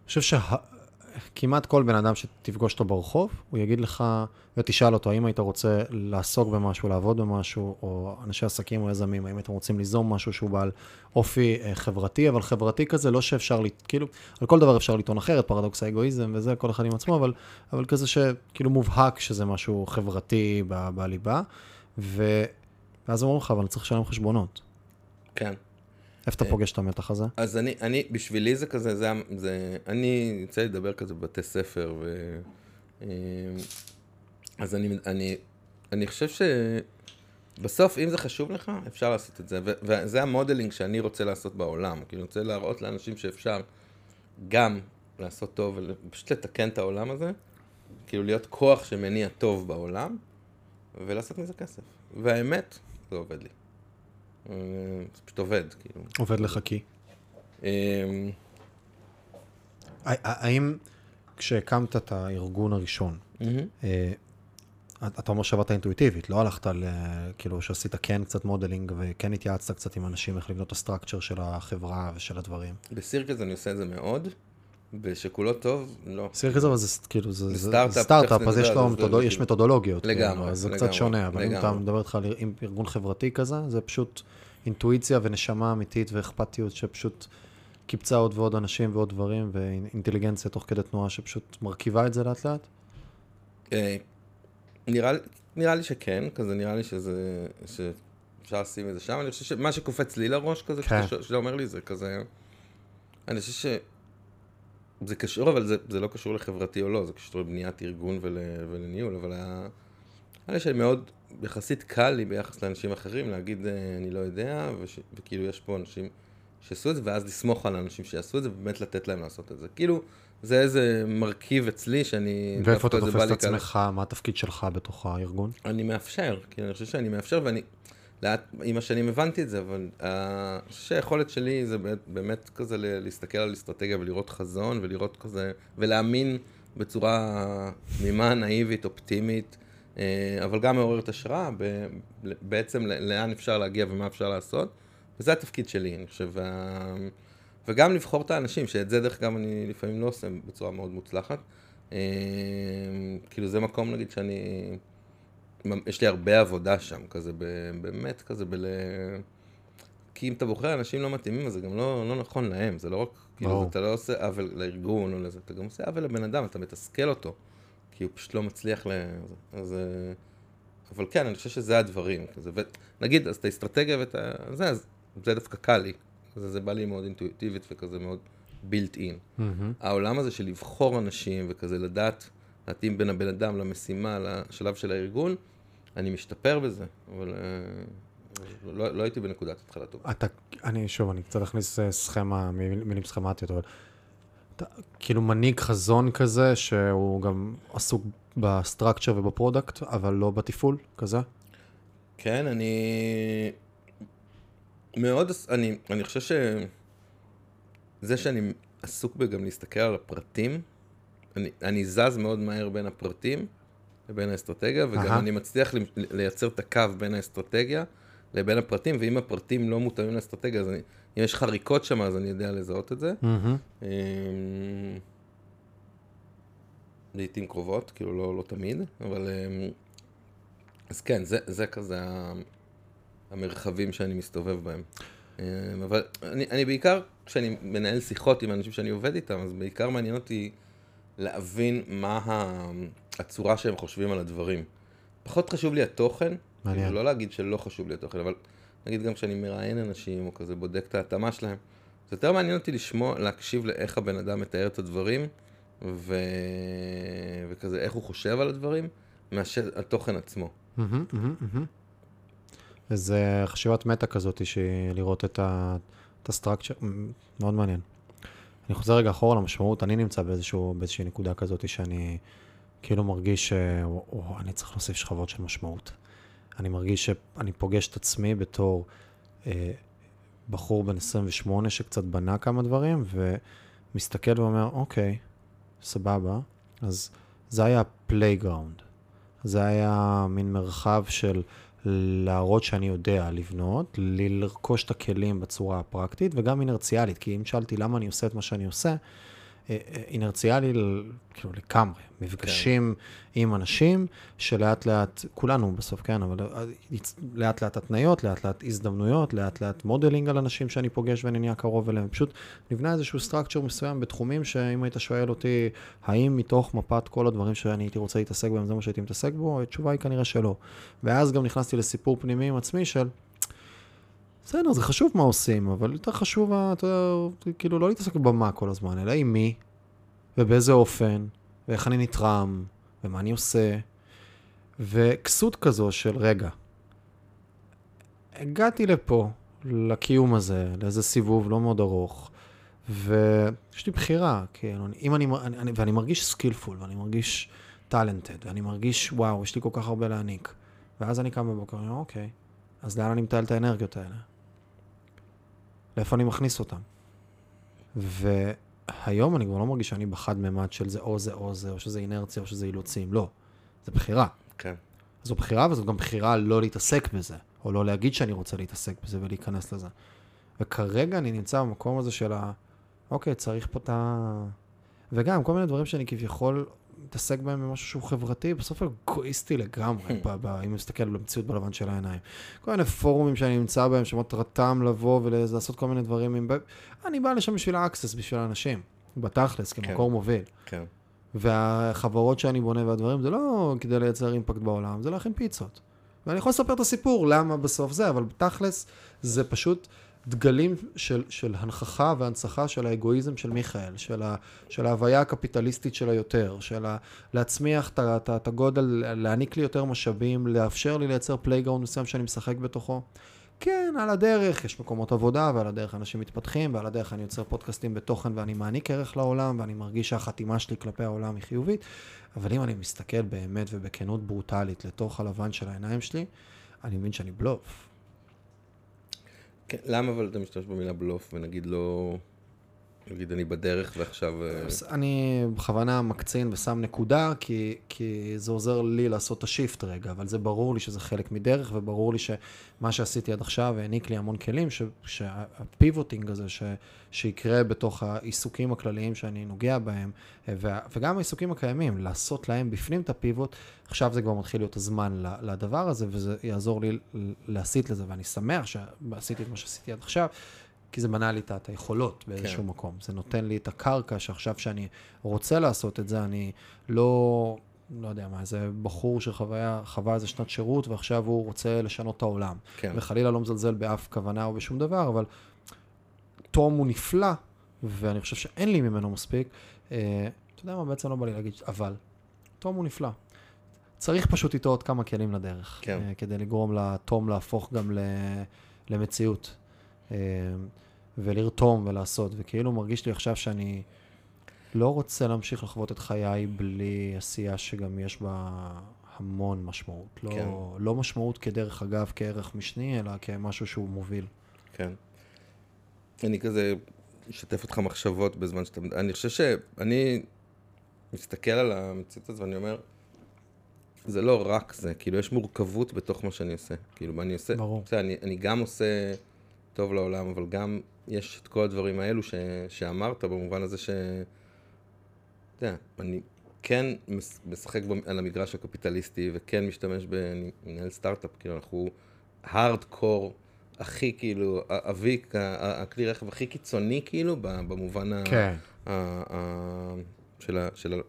חושב שכמעט כל בן אדם שתפגוש אותו ברחוב, הוא יגיד לך ותשאל אותו, האם היית רוצה לעסוק במשהו, לעבוד במשהו, או אנשי עסקים או יזמים, האם אתם רוצים ליזום משהו שהוא בעל אופי אה, חברתי, אבל חברתי כזה, לא שאפשר, לט- כאילו, על כל דבר אפשר לטעון אחרת, פרדוקס האגואיזם וזה, כל אחד עם עצמו, אבל, אבל כזה שכאילו מובהק שזה משהו חברתי בליבה. ואז אומרים לך, אבל אני צריך לשלם חשבונות. כן. איפה אתה אה. פוגש את המתח הזה? אז אני, אני, בשבילי זה כזה, זה, זה אני יוצא לדבר כזה בבתי ספר, ו... אה, אז אני, אני, אני חושב שבסוף, אם זה חשוב לך, אפשר לעשות את זה, ו- וזה המודלינג שאני רוצה לעשות בעולם, כאילו, אני רוצה להראות לאנשים שאפשר גם לעשות טוב, ופשוט לתקן את העולם הזה, כאילו להיות כוח שמניע טוב בעולם, ולעשות מזה כסף. והאמת, זה עובד לי. אה, זה פשוט עובד, כאילו. עובד לך כי? אמ, ה- האם כשהקמת את הארגון הראשון, אה, אתה אומר שעבדת אינטואיטיבית, לא הלכת ל... כאילו שעשית כן קצת modeling וכן התייעצת קצת עם אנשים איך לבנות את ה structure של החברה ושל הדברים. בסירקס אני עושה את זה מאוד, בשכולו טוב, לא. כזה, אבל זה כאילו, זה סטארט-אפ, אז יש לו יש מתודולוגיות. לגמרי, כאילו, אז זה קצת לגמרי, שונה, אבל אם אתה לגמרי. מדבר איתך על ארגון חברתי כזה, זה פשוט אינטואיציה ונשמה אמיתית ואכפתיות שפשוט קיבצה עוד ועוד אנשים ועוד דברים, ואינטליגנציה תוך כדי תנועה שפשוט מרכיבה את זה לאט לאט. אה, נראה, לי- שכן, כזה נראה לי שזה, שאפשר לשים את זה שם, אני חושב שמה שקופץ לי לראש כזה, כן. שאתה, שאתה אומר לי זה כזה, אני חושב ש... זה קשור, אבל זה, זה לא קשור לחברתי או לא, זה קשור לבניית ארגון ול, ולניהול, אבל ה- נראה לי שמאוד, יחסית קל לי ביחס לאנשים אחרים להגיד אה, אני לא יודע, וש, וכאילו יש פה אנשים שעשו את זה, ואז לסמוך על האנשים שיעשו את זה, ובאמת לתת להם לעשות את זה. כאילו, זה איזה מרכיב אצלי שאני... ואיפה אתה תופס את. עצמך, מה התפקיד שלך בתוך הארגון? אני מאפשר, כאילו, אני חושב שאני מאפשר, ואני, לאט, עם השנים הבנתי את זה, אבל אה, אני חושב שהיכולת שלי זה באמת, כזה להסתכל על אסטרטגיה ולראות חזון, ולראות כזה, ולהאמין בצורה תמימה, נאיבית, אופטימית, אה, אבל גם מעוררת השראה, בעצם לאן אפשר להגיע ומה אפשר לעשות, וזה התפקיד שלי, אני חושב. וגם לבחור את האנשים, שאת זה דרך אגב אני לפעמים לא עושה בצורה מאוד מוצלחת. אה, כאילו זה מקום נגיד שאני, יש לי הרבה עבודה שם, כזה ב- באמת כזה בל... כי אם אתה בוחר אנשים לא מתאימים, אז זה גם לא, לא נכון להם, זה לא רק, כאילו. אתה לא עושה עוול לארגון או לזה, אתה גם עושה עוול לבן אדם, אתה מתסכל אותו, כי הוא פשוט לא מצליח ל... אז... אה, אבל כן, אני חושב שזה הדברים, כזה, ונגיד, אז את האסטרטגיה ואת ה... זה, אז זה דווקא קל לי, זה, זה בא לי מאוד אינטואיטיבית וכזה מאוד בילט אין. מהמם. העולם הזה של לבחור אנשים וכזה לדעת, להתאים בין הבן אדם למשימה, לשלב של הארגון, אני משתפר בזה, אבל אה, לא, לא הייתי בנקודת התחלה טובה. אתה, אני שוב, אני קצת אכניס אה, סכמה, מיל- מילים סכמטיות, אבל אתה כאילו מנהיג חזון כזה, שהוא גם עסוק ב structure וב product, אבל לא בתפעול, כזה? כן, אני מאוד, אני, אני חושב ש... זה שאני עסוק בגם להסתכל על הפרטים, אני, אני זז מאוד מהר בין הפרטים לבין האסטרטגיה, וגם אהה. אני מצליח לייצר את הקו בין האסטרטגיה לבין הפרטים, ואם הפרטים לא מותאמים לאסטרטגיה, אז אני, אם יש חריקות שם, אז אני יודע לזהות את זה. אמ, לעיתים קרובות, כאילו לא, לא תמיד, אבל... אמ, אז כן, זה, זה כזה המרחבים שאני מסתובב בהם. אמ, אבל אני, אני בעיקר, כשאני מנהל שיחות עם אנשים שאני עובד איתם, אז בעיקר מעניין אותי להבין מה הצורה שהם חושבים על הדברים. פחות חשוב לי התוכן, מעניין. כאילו לא להגיד שלא חשוב לי התוכן, אבל נגיד גם כשאני מראיין אנשים, או כזה בודק את ההתאמה שלהם, זה יותר מעניין אותי לשמוע, להקשיב לאיך הבן אדם מתאר את הדברים, ו... וכזה איך הוא חושב על הדברים, מאשר התוכן עצמו. איזה חשיבת מטה כזאת, לראות את ה- את ה structure, מאוד מעניין. אני חוזר רגע אחורה למשמעות, אני נמצא באיזשהו, באיזושהי נקודה כזאת שאני כאילו מרגיש שאני צריך להוסיף שכבות של משמעות. אני מרגיש שאני פוגש את עצמי בתור אה, בחור בן 28 שקצת בנה כמה דברים, ומסתכל ואומר, אוקיי, סבבה, אז זה היה playground. זה היה מין מרחב של להראות שאני יודע לבנות, לרכוש את הכלים בצורה הפרקטית וגם אינרציאלית, כי אם שאלתי למה אני עושה את מה שאני עושה, אינרציאלי ל- כאילו לגמרי, מפגשים עם אנשים שלאט לאט, כולנו בסוף, כן, אבל אה, לאט לאט התניות, לאט לאט הזדמנויות, לאט לאט modeling על אנשים שאני פוגש ואני נהיה קרוב אליהם, פשוט נבנה איזשהו structure מסוים בתחומים שאם היית שואל אותי, האם מתוך מפת כל הדברים שאני הייתי רוצה להתעסק בהם, זה מה שהייתי מתעסק בו, התשובה היא כנראה שלא. ואז גם נכנסתי לסיפור פנימי עם עצמי של, בסדר, זה חשוב מה עושים, אבל יותר חשוב, אתה יודע, כאילו, לא להתעסק במה כל הזמן, אלא עם מי, ובאיזה אופן, ואיך אני נתרם, ומה אני עושה. וכסות כזו של, רגע, הגעתי לפה, לקיום הזה, לאיזה סיבוב לא מאוד ארוך, ויש לי בחירה, כאילו, אני, אני, אני, ואני מרגיש skillful, ואני מרגיש talented, ואני מרגיש, וואו, יש לי כל כך הרבה להעניק. ואז אני קם בבוקר, אני אומר, אוקיי, אז לאן אני מטייל את האנרגיות האלה? לאיפה אני מכניס אותן? והיום אני כבר לא מרגיש שאני בחד ממד של זה או זה או זה, או שזה אינרציה או שזה אילוצים, לא. זה בחירה. כן. זו בחירה, וזו גם בחירה לא להתעסק בזה, או לא להגיד שאני רוצה להתעסק בזה ולהיכנס לזה. וכרגע אני נמצא במקום הזה של ה... אוקיי, צריך פה את ה... וגם כל מיני דברים שאני כביכול מתעסק בהם במשהו שהוא חברתי, בסוף אגואיסטי לגמרי, ב- ב- אם מסתכל במציאות בלבן של העיניים. כל מיני פורומים שאני נמצא בהם, שמטרתם לבוא ולעשות כל מיני דברים. עם... אני בא לשם בשביל ה access, בשביל האנשים, בתכלס, כמקור מוביל. כן. והחברות שאני בונה והדברים, זה לא כדי לייצר impact בעולם, זה להכין פיצות. ואני יכול לספר את הסיפור, למה בסוף זה, אבל בתכלס זה פשוט דגלים של, של הנכחה והנצחה של האגואיזם של מיכאל, של, ה, של ההוויה הקפיטליסטית של היותר, של ה, להצמיח את הגודל, להעניק לי יותר משאבים, לאפשר לי לייצר playground מסוים שאני משחק בתוכו. כן, על הדרך יש מקומות עבודה, ועל הדרך אנשים מתפתחים, ועל הדרך אני יוצר פודקאסטים בתוכן ואני מעניק ערך לעולם, ואני מרגיש שהחתימה שלי כלפי העולם היא חיובית, אבל אם אני מסתכל באמת ובכנות ברוטלית לתוך הלבן של העיניים שלי, אני מבין שאני בלוף. כן, למה אבל אתה משתמש במילה בלוף ונגיד לא נגיד אני בדרך ועכשיו... אה, אני בכוונה מקצין ושם נקודה, כי, כי זה עוזר לי לעשות את השיפט רגע, אבל זה ברור לי שזה חלק מדרך, וברור לי שמה שעשיתי עד עכשיו העניק לי המון כלים, ש, שהפיבוטינג הזה ש, שיקרה בתוך העיסוקים הכלליים שאני נוגע בהם, ו, וגם העיסוקים הקיימים, לעשות להם בפנים את הפיבוט, עכשיו זה כבר מתחיל להיות הזמן לדבר הזה, וזה יעזור לי להסיט לזה, ואני שמח שעשיתי את מה שעשיתי עד עכשיו. כי זה מנע לי את היכולות באיזשהו כן. מקום. זה נותן לי את הקרקע שעכשיו שאני רוצה לעשות את זה, אני לא, לא יודע מה, איזה בחור שחווה איזה שנת שירות ועכשיו הוא רוצה לשנות את העולם. כן. וחלילה לא מזלזל באף כוונה או בשום דבר, אבל תום הוא נפלא, ואני חושב שאין לי ממנו מספיק. אה, אתה יודע מה, בעצם לא בא לי להגיד, אבל תום הוא נפלא. צריך פשוט איתו עוד כמה כלים לדרך, כן. אה, כדי לגרום לתום להפוך גם למציאות. אה, ולרתום ולעשות, וכאילו מרגיש לי עכשיו שאני לא רוצה להמשיך לחוות את חיי בלי עשייה שגם יש בה המון משמעות. לא, כן. לא משמעות כדרך אגב, כערך משני, אלא כמשהו שהוא מוביל. כן. אני כזה אשתף אותך מחשבות בזמן שאתה... אני חושב שאני מסתכל על המציאות הזאת ואני אומר, זה לא רק זה, כאילו יש מורכבות בתוך מה שאני עושה. כאילו, אני עושה... ברור. בסדר, אני, אני גם עושה טוב לעולם, אבל גם יש את כל הדברים האלו ש, שאמרת, במובן הזה ש... אתה יודע, אני כן משחק על המגרש הקפיטליסטי, וכן משתמש ב... אני מנהל סטארט-אפ, כאילו אנחנו הארד קור הכי כאילו, אבי, הכלי רכב הכי קיצוני כאילו, במובן כן. ה... ה... של, ה... של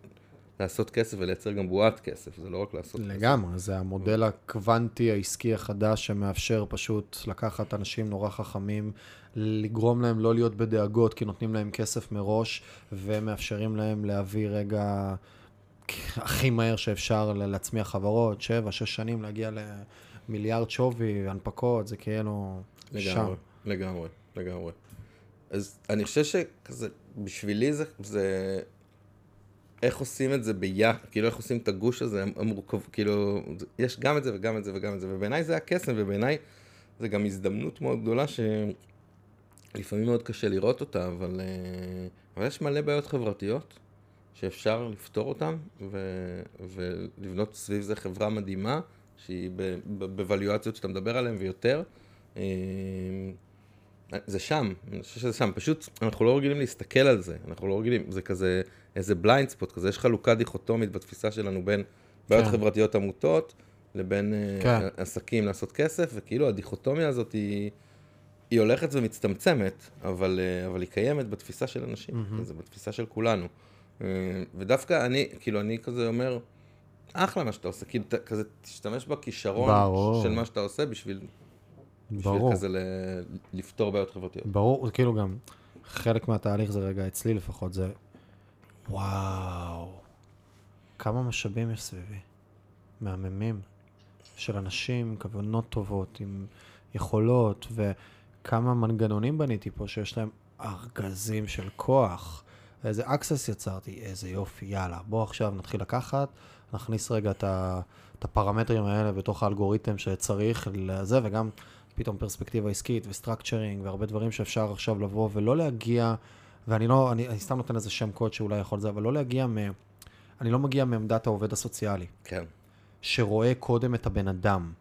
לעשות כסף ולייצר גם בועת כסף, זה לא רק לעשות לגמרי, כסף. לגמרי, זה המודל הקוונטי העסקי החדש שמאפשר פשוט לקחת אנשים נורא חכמים, לגרום להם לא להיות בדאגות, כי נותנים להם כסף מראש, ומאפשרים להם להביא רגע הכי מהר שאפשר להצמיח חברות, שבע, שש שנים, להגיע למיליארד שווי, הנפקות, זה כאילו לגמרי, שם. לגמרי, לגמרי. אז אני חושב שכזה, בשבילי זה, זה איך עושים את זה ביחד, כאילו איך עושים את הגוש הזה המורכב, כאילו, יש גם את זה וגם את זה וגם את זה, ובעיניי זה הקסם, ובעיניי זה גם הזדמנות מאוד גדולה שלפעמים מאוד קשה לראות אותה, אבל, אה, אבל יש מלא בעיות חברתיות שאפשר לפתור אותן ו, ולבנות סביב זה חברה מדהימה, שהיא בוואליואציות שאתה מדבר עליהן ויותר. אה, זה שם, אני חושב שזה שם, פשוט אנחנו לא רגילים להסתכל על זה, אנחנו לא רגילים, זה כזה איזה בליינד ספוט כזה, יש חלוקה דיכוטומית בתפיסה שלנו בין בעיות כן. חברתיות עמותות לבין אה, כן. עסקים לעשות כסף, וכאילו הדיכוטומיה הזאת היא, היא הולכת ומצטמצמת, אבל, אה, אבל היא קיימת בתפיסה של אנשים, mm-hmm. זה בתפיסה של כולנו. אה, ודווקא אני, כאילו אני כזה אומר, אחלה מה שאתה עושה, כאילו כזה תשתמש בכישרון ברור. של מה שאתה עושה בשביל בשביל ברור. כזה ל... לפתור בעיות חברתיות. ברור, כאילו גם, חלק מהתהליך זה רגע, אצלי לפחות, זה וואו, כמה משאבים יש סביבי, מהממים, של אנשים עם כוונות טובות, עם יכולות, וכמה מנגנונים בניתי פה שיש להם ארגזים של כוח. איזה access יצרתי, איזה יופי, יאללה, בוא עכשיו נתחיל לקחת, נכניס רגע את הפרמטרים האלה בתוך האלגוריתם שצריך לזה, וגם פתאום פרספקטיבה עסקית ו structuring והרבה דברים שאפשר עכשיו לבוא ולא להגיע, ואני לא, אני, אני סתם נותן איזה שם קוד שאולי יכול לזה, אבל לא להגיע מ... אני לא מגיע מעמדת העובד הסוציאלי. כן. שרואה קודם את הבן אדם.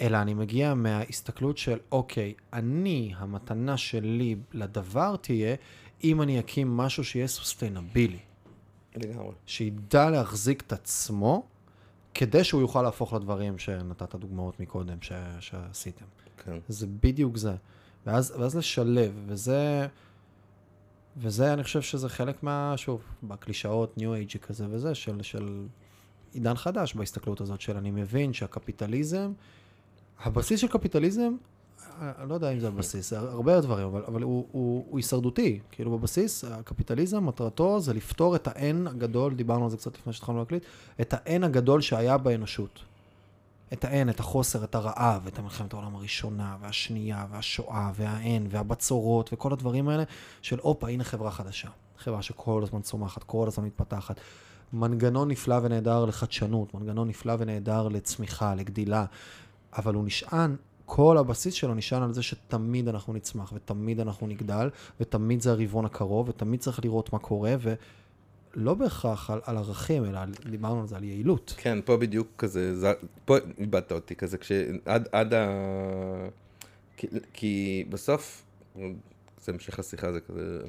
אלא אני מגיע מההסתכלות של, אוקיי, אני, המתנה שלי לדבר תהיה, אם אני אקים משהו שיהיה סוסטיינבילי. לגמרי. שידע להחזיק את עצמו, כדי שהוא יוכל להפוך לדברים שנתת דוגמאות מקודם ש, שעשיתם. כן. זה בדיוק זה. ואז, ואז לשלב, וזה, וזה, אני חושב שזה חלק מה, שוב, בקלישאות, ניו אייג'י כזה וזה, של, של עידן חדש בהסתכלות הזאת, של אני מבין שהקפיטליזם, הבסיס של קפיטליזם אני לא יודע אם זה הבסיס, הרבה דברים, אבל, אבל הוא, הוא, הוא הישרדותי. כאילו בבסיס, הקפיטליזם, מטרתו זה לפתור את ה-N הגדול, דיברנו על זה קצת לפני שהתחלנו להקליט, את ה-N הגדול שהיה באנושות. את ה-N, את החוסר, את הרעב, את מלחמת העולם הראשונה, והשנייה, והשואה, וה-N, והבצורות, וכל הדברים האלה, של הופה, הנה חברה חדשה. חברה שכל הזמן צומחת, כל הזמן מתפתחת. מנגנון נפלא ונהדר לחדשנות, מנגנון נפלא ונהדר לצמיחה, לגדילה, אבל הוא נשען כל הבסיס שלו נשען על זה שתמיד אנחנו נצמח, ותמיד אנחנו נגדל, ותמיד זה הרבעון הקרוב, ותמיד צריך לראות מה קורה, ולא בהכרח על, על ערכים, אלא דיברנו על זה, על יעילות. כן, פה בדיוק כזה, זה- פה איבדת אותי כזה, כשעד עד ה... כי, כי בסוף, זה המשך לשיחה, זה כזה,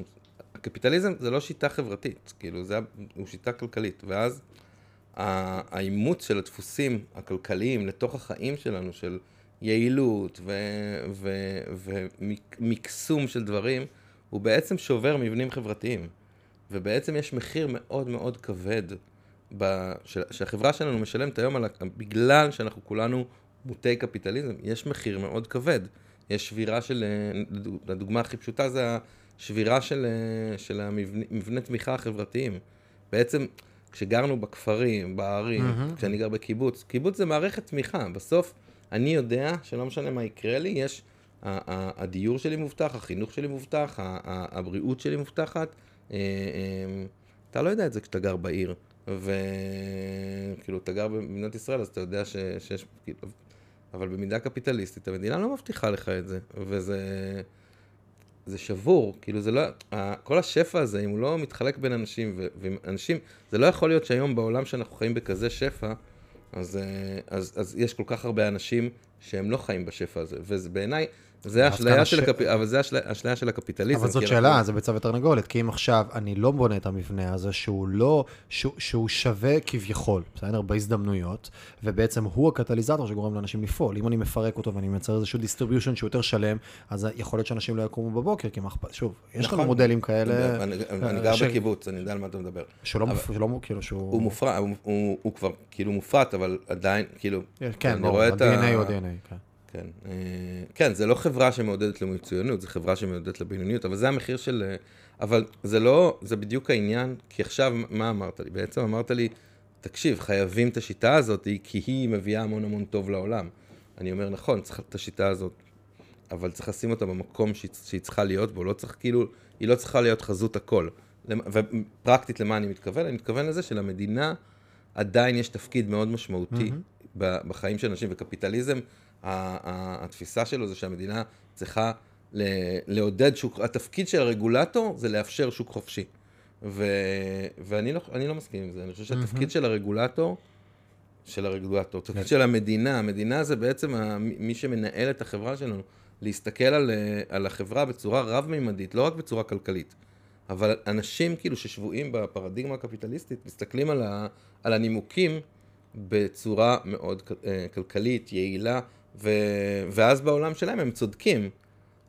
הקפיטליזם זה לא שיטה חברתית, כאילו, זה, הוא שיטה כלכלית, ואז האימוץ של הדפוסים הכלכליים לתוך החיים שלנו, של יעילות ומקסום של דברים, הוא בעצם שובר מבנים חברתיים. ובעצם יש מחיר מאוד מאוד כבד ב, ש, שהחברה שלנו משלמת היום, על, ה- בגלל שאנחנו כולנו מוטי קפיטליזם, יש מחיר מאוד כבד. יש שבירה של, אה, הדוגמה הכי פשוטה זה השבירה של, אה, של מבני תמיכה החברתיים. בעצם, כשגרנו בכפרים, בערים, mm-hmm. כשאני גר בקיבוץ, קיבוץ זה מערכת תמיכה. בסוף, אני יודע שלא משנה מה יקרה לי, יש, ה- ה- הדיור שלי מובטח, החינוך שלי מובטח, ה- ה- הבריאות שלי מובטחת. אה, אה, אתה לא יודע את זה כשאתה גר בעיר, וכאילו, אתה גר במדינת ישראל, אז אתה יודע ש... שיש... כאילו, אבל במידה קפיטליסטית, המדינה לא מבטיחה לך את זה, וזה... זה שבור, כאילו זה לא, כל השפע הזה, אם הוא לא מתחלק בין אנשים, ו- ועם אנשים, זה לא יכול להיות שהיום בעולם שאנחנו חיים בכזה שפע, אז, אה, אז, אז יש כל כך הרבה אנשים שהם לא חיים בשפע הזה, וזה בעיניי, זה כאן של, הש- הקפ... אבל זה של הקפיטליזם. אבל זאת שאלה, אנחנו- זה ביצה ותרנגולת, כי אם עכשיו אני לא בונה את המבנה הזה, שהוא לא, שהוא, שהוא שווה כביכול, בסדר? בהזדמנויות, ובעצם הוא הקטליזטור שגורם לאנשים לפעול. אם אני מפרק אותו ואני מייצר איזשהו distribution שהוא יותר שלם, אז יכול להיות שאנשים לא יקומו בבוקר, כי מה אכפת, שוב, יש לנו נכון. מודלים כאלה, אני, אני אה, גר ש- בקיבוץ, אני יודע על מה אתה מדבר. שלא, אבל- מופ... שלא, כאילו שהוא... הוא מופרע, הוא, הוא, הוא כבר כאילו מופרט, אבל עדיין, כאילו, כן, אני ברור, ה-DNA הוא ה-DNA, כן. כן, אה, כן, זה לא חברה שמעודדת למצוינות, זה חברה שמעודדת לבינוניות, אבל זה המחיר של... אה, אבל זה לא, זה בדיוק העניין, כי עכשיו, מה אמרת לי? בעצם אמרת לי, תקשיב, חייבים את השיטה הזאת, כי היא מביאה המון המון טוב לעולם. אני אומר, נכון, צריך את השיטה הזאת, אבל צריך לשים אותה במקום שהיא, שהיא צריכה להיות בו, לא צריך כאילו, היא לא צריכה להיות חזות הכל. ופרקטית למה אני מתכוון? אני מתכוון לזה שלמדינה עדיין יש תפקיד מאוד משמעותי ב- בחיים של אנשים, וקפיטליזם, התפיסה שלו זה שהמדינה צריכה לעודד שוק, התפקיד של הרגולטור זה לאפשר שוק חופשי. ו, ואני לא, לא מסכים עם זה, אני חושב שהתפקיד של הרגולטור, של הרגולטור, התפקיד של המדינה, המדינה זה בעצם מי שמנהל את החברה שלנו, להסתכל על, על החברה בצורה רב-מימדית, לא רק בצורה כלכלית. אבל אנשים כאילו ששבויים בפרדיגמה הקפיטליסטית, מסתכלים על, ה, על הנימוקים בצורה מאוד כ- אה, כלכלית, יעילה, ו, ואז בעולם שלהם הם צודקים.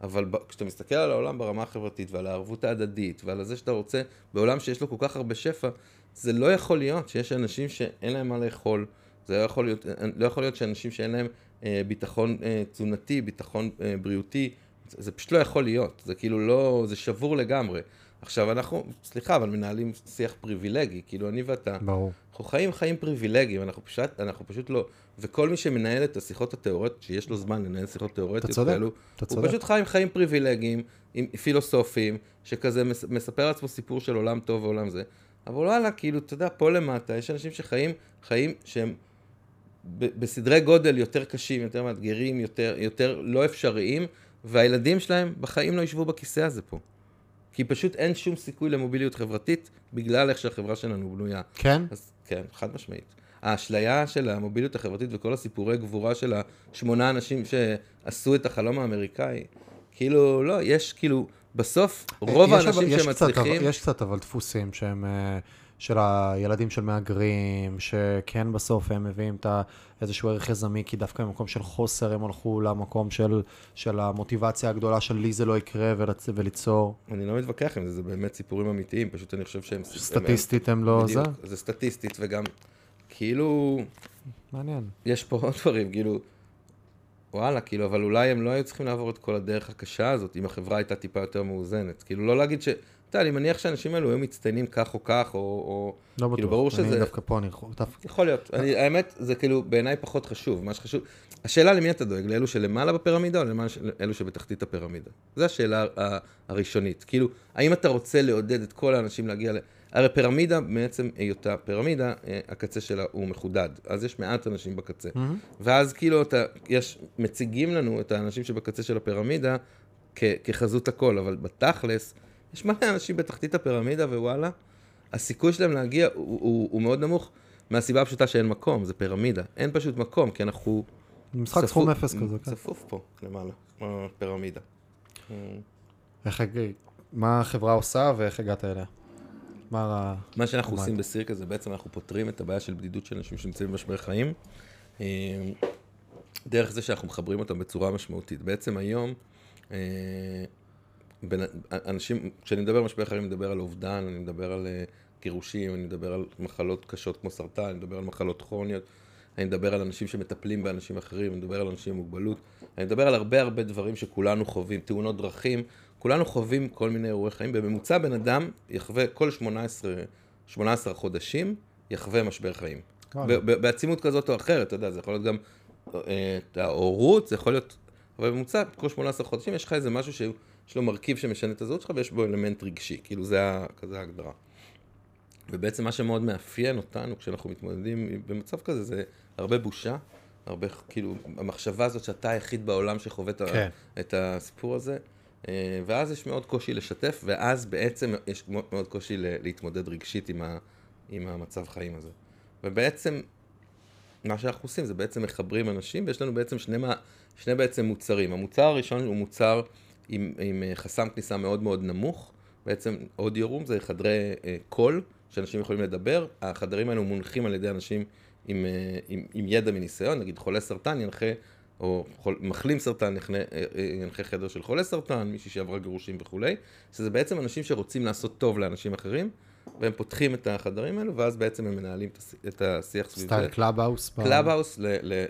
אבל ב- כשאתה מסתכל על העולם ברמה החברתית ועל הערבות ההדדית ועל זה שאתה רוצה, בעולם שיש לו כל כך הרבה שפע, זה לא יכול להיות שיש אנשים שאין להם מה לאכול, זה לא יכול להיות, לא יכול להיות שאנשים שאין להם אה, ביטחון אה, תזונתי, ביטחון אה, בריאותי, זה, זה פשוט לא יכול להיות, זה כאילו לא, זה שבור לגמרי. עכשיו אנחנו, סליחה, אבל מנהלים שיח פריבילגי, כאילו אני ואתה, ברור. אנחנו חיים חיים פריבילגיים, אנחנו פשוט, אנחנו פשוט לא, וכל מי שמנהל את השיחות התיאורטיות, שיש לו זמן לנהל שיחות תיאורטיות כאלו, אתה הוא צודק. פשוט חיים חיים פריבילגיים, עם פילוסופיים, שכזה מס, מספר לעצמו סיפור של עולם טוב ועולם זה, אבל וואלה, כאילו, אתה יודע, פה למטה, יש אנשים שחיים חיים שהם בסדרי גודל יותר קשים, יותר מאתגרים, יותר, יותר לא אפשריים, והילדים שלהם בחיים לא ישבו בכיסא הזה פה. כי פשוט אין שום סיכוי למוביליות חברתית בגלל איך שהחברה שלנו בנויה. כן? אז כן, חד משמעית. האשליה של המוביליות החברתית וכל הסיפורי גבורה של השמונה אנשים שעשו את החלום האמריקאי, כאילו, לא, יש כאילו, בסוף, רוב יש אבל- האנשים קצת, שמצליחים, אבל- יש קצת אבל דפוסים שהם אה, של הילדים של מהגרים, שכן בסוף הם מביאים את איזשהו ערך יזמי, כי דווקא במקום של חוסר הם הלכו למקום של, של המוטיבציה הגדולה של לי זה לא יקרה ולצ... וליצור. אני לא מתווכח עם זה, זה באמת סיפורים אמיתיים, פשוט אני חושב שהם... סטטיסטית הם לא זה? בדיוק, זה סטטיסטית וגם, כאילו, מעניין. יש פה עוד דברים, כאילו, וואלה, כאילו, אבל אולי הם לא היו צריכים לעבור את כל הדרך הקשה הזאת, אם החברה הייתה טיפה יותר מאוזנת. כאילו, לא להגיד ש... אתה יודע, אני מניח שהאנשים האלו היו מצטיינים כך או כך, או... או... לא בטוח. כאילו, ברור אני שזה- דווקא פה, אני יכול... דווקא... יכול להיות. אני, האמת, זה כאילו בעיניי פחות חשוב. מה שחשוב... השאלה למי אתה דואג, לאלו שלמעלה בפירמידה או לאלו שבתחתית הפירמידה? זו השאלה הראשונית. כאילו, האם אתה רוצה לעודד את כל האנשים להגיע ל... הרי פירמידה, בעצם היותה פירמידה, אה, הקצה שלה הוא מחודד. אז יש מעט אנשים בקצה. מהמם. ואז כאילו אתה, יש, מציגים לנו את האנשים שבקצה של הפירמידה כ, כחזות הכל, אבל בתכלס, יש מלא אנשים בתחתית הפירמידה, ווואלה, הסיכוי שלהם להגיע הוא, הוא, הוא מאוד נמוך, מהסיבה הפשוטה שאין מקום, זה פירמידה. אין פשוט מקום, כי אנחנו... משחק צפוף- סכום אפס כזה, כן. צפוף פה, למעלה, פירמידה. איך, מה החברה עושה ואיך הגעת אליה? מה ה... מה שאנחנו? עושים בסירקה זה בעצם אנחנו פותרים את הבעיה של בדידות של אנשים שנמצאים במשבר חיים, אה, דרך זה שאנחנו מחברים אותם בצורה משמעותית. בעצם היום, אה, בין- אנשים, כשאני מדבר על משבר חיים, אני מדבר על אובדן, אני מדבר על אה, גירושים, אני מדבר על מחלות קשות כמו סרטן, אני מדבר על מחלות כרוניות, אני מדבר על אנשים שמטפלים באנשים אחרים, אני מדבר על אנשים עם מוגבלות, אני מדבר על הרבה הרבה דברים שכולנו חווים, תאונות דרכים, כולנו חווים כל מיני אירועי חיים. בממוצע בן אדם יחווה כל 18, 18 חודשים, יחווה משבר חיים. ב- בעצימות כזאת או אחרת, אתה יודע, זה יכול להיות גם אה, את ההורות, זה יכול להיות, אבל בממוצע כל 18 חודשים יש לך איזה משהו שיש לו מרכיב שמשנה את הזהות שלך ויש בו אלמנט רגשי, כאילו זה, כזה ההגדרה. ובעצם מה שמאוד מאפיין אותנו כשאנחנו מתמודדים במצב כזה זה הרבה בושה, הרבה כאילו המחשבה הזאת שאתה היחיד בעולם שחווה כן. את הסיפור הזה, אה, ואז יש מאוד קושי לשתף, ואז בעצם יש מאוד קושי להתמודד רגשית עם, ה, עם המצב חיים הזה. ובעצם מה שאנחנו עושים זה בעצם מחברים אנשים, ויש לנו בעצם שני, שני בעצם מוצרים. המוצר הראשון הוא מוצר עם, עם אה, חסם כניסה מאוד מאוד נמוך, בעצם אודיו רום זה חדרי אה, קול, שאנשים יכולים לדבר, החדרים האלו מונחים על ידי אנשים עם, אה, עם, עם ידע מניסיון, נגיד חולה סרטן ינחה, או חול, מחלים סרטן ינחה, ינחה חדר של חולה סרטן, מישהי שעברה גירושים וכולי, שזה בעצם אנשים שרוצים לעשות טוב לאנשים אחרים, והם פותחים את החדרים האלו, ואז בעצם הם מנהלים את הש- את השיח סביב זה. סטייל קלאבהאוס? קלאבהאוס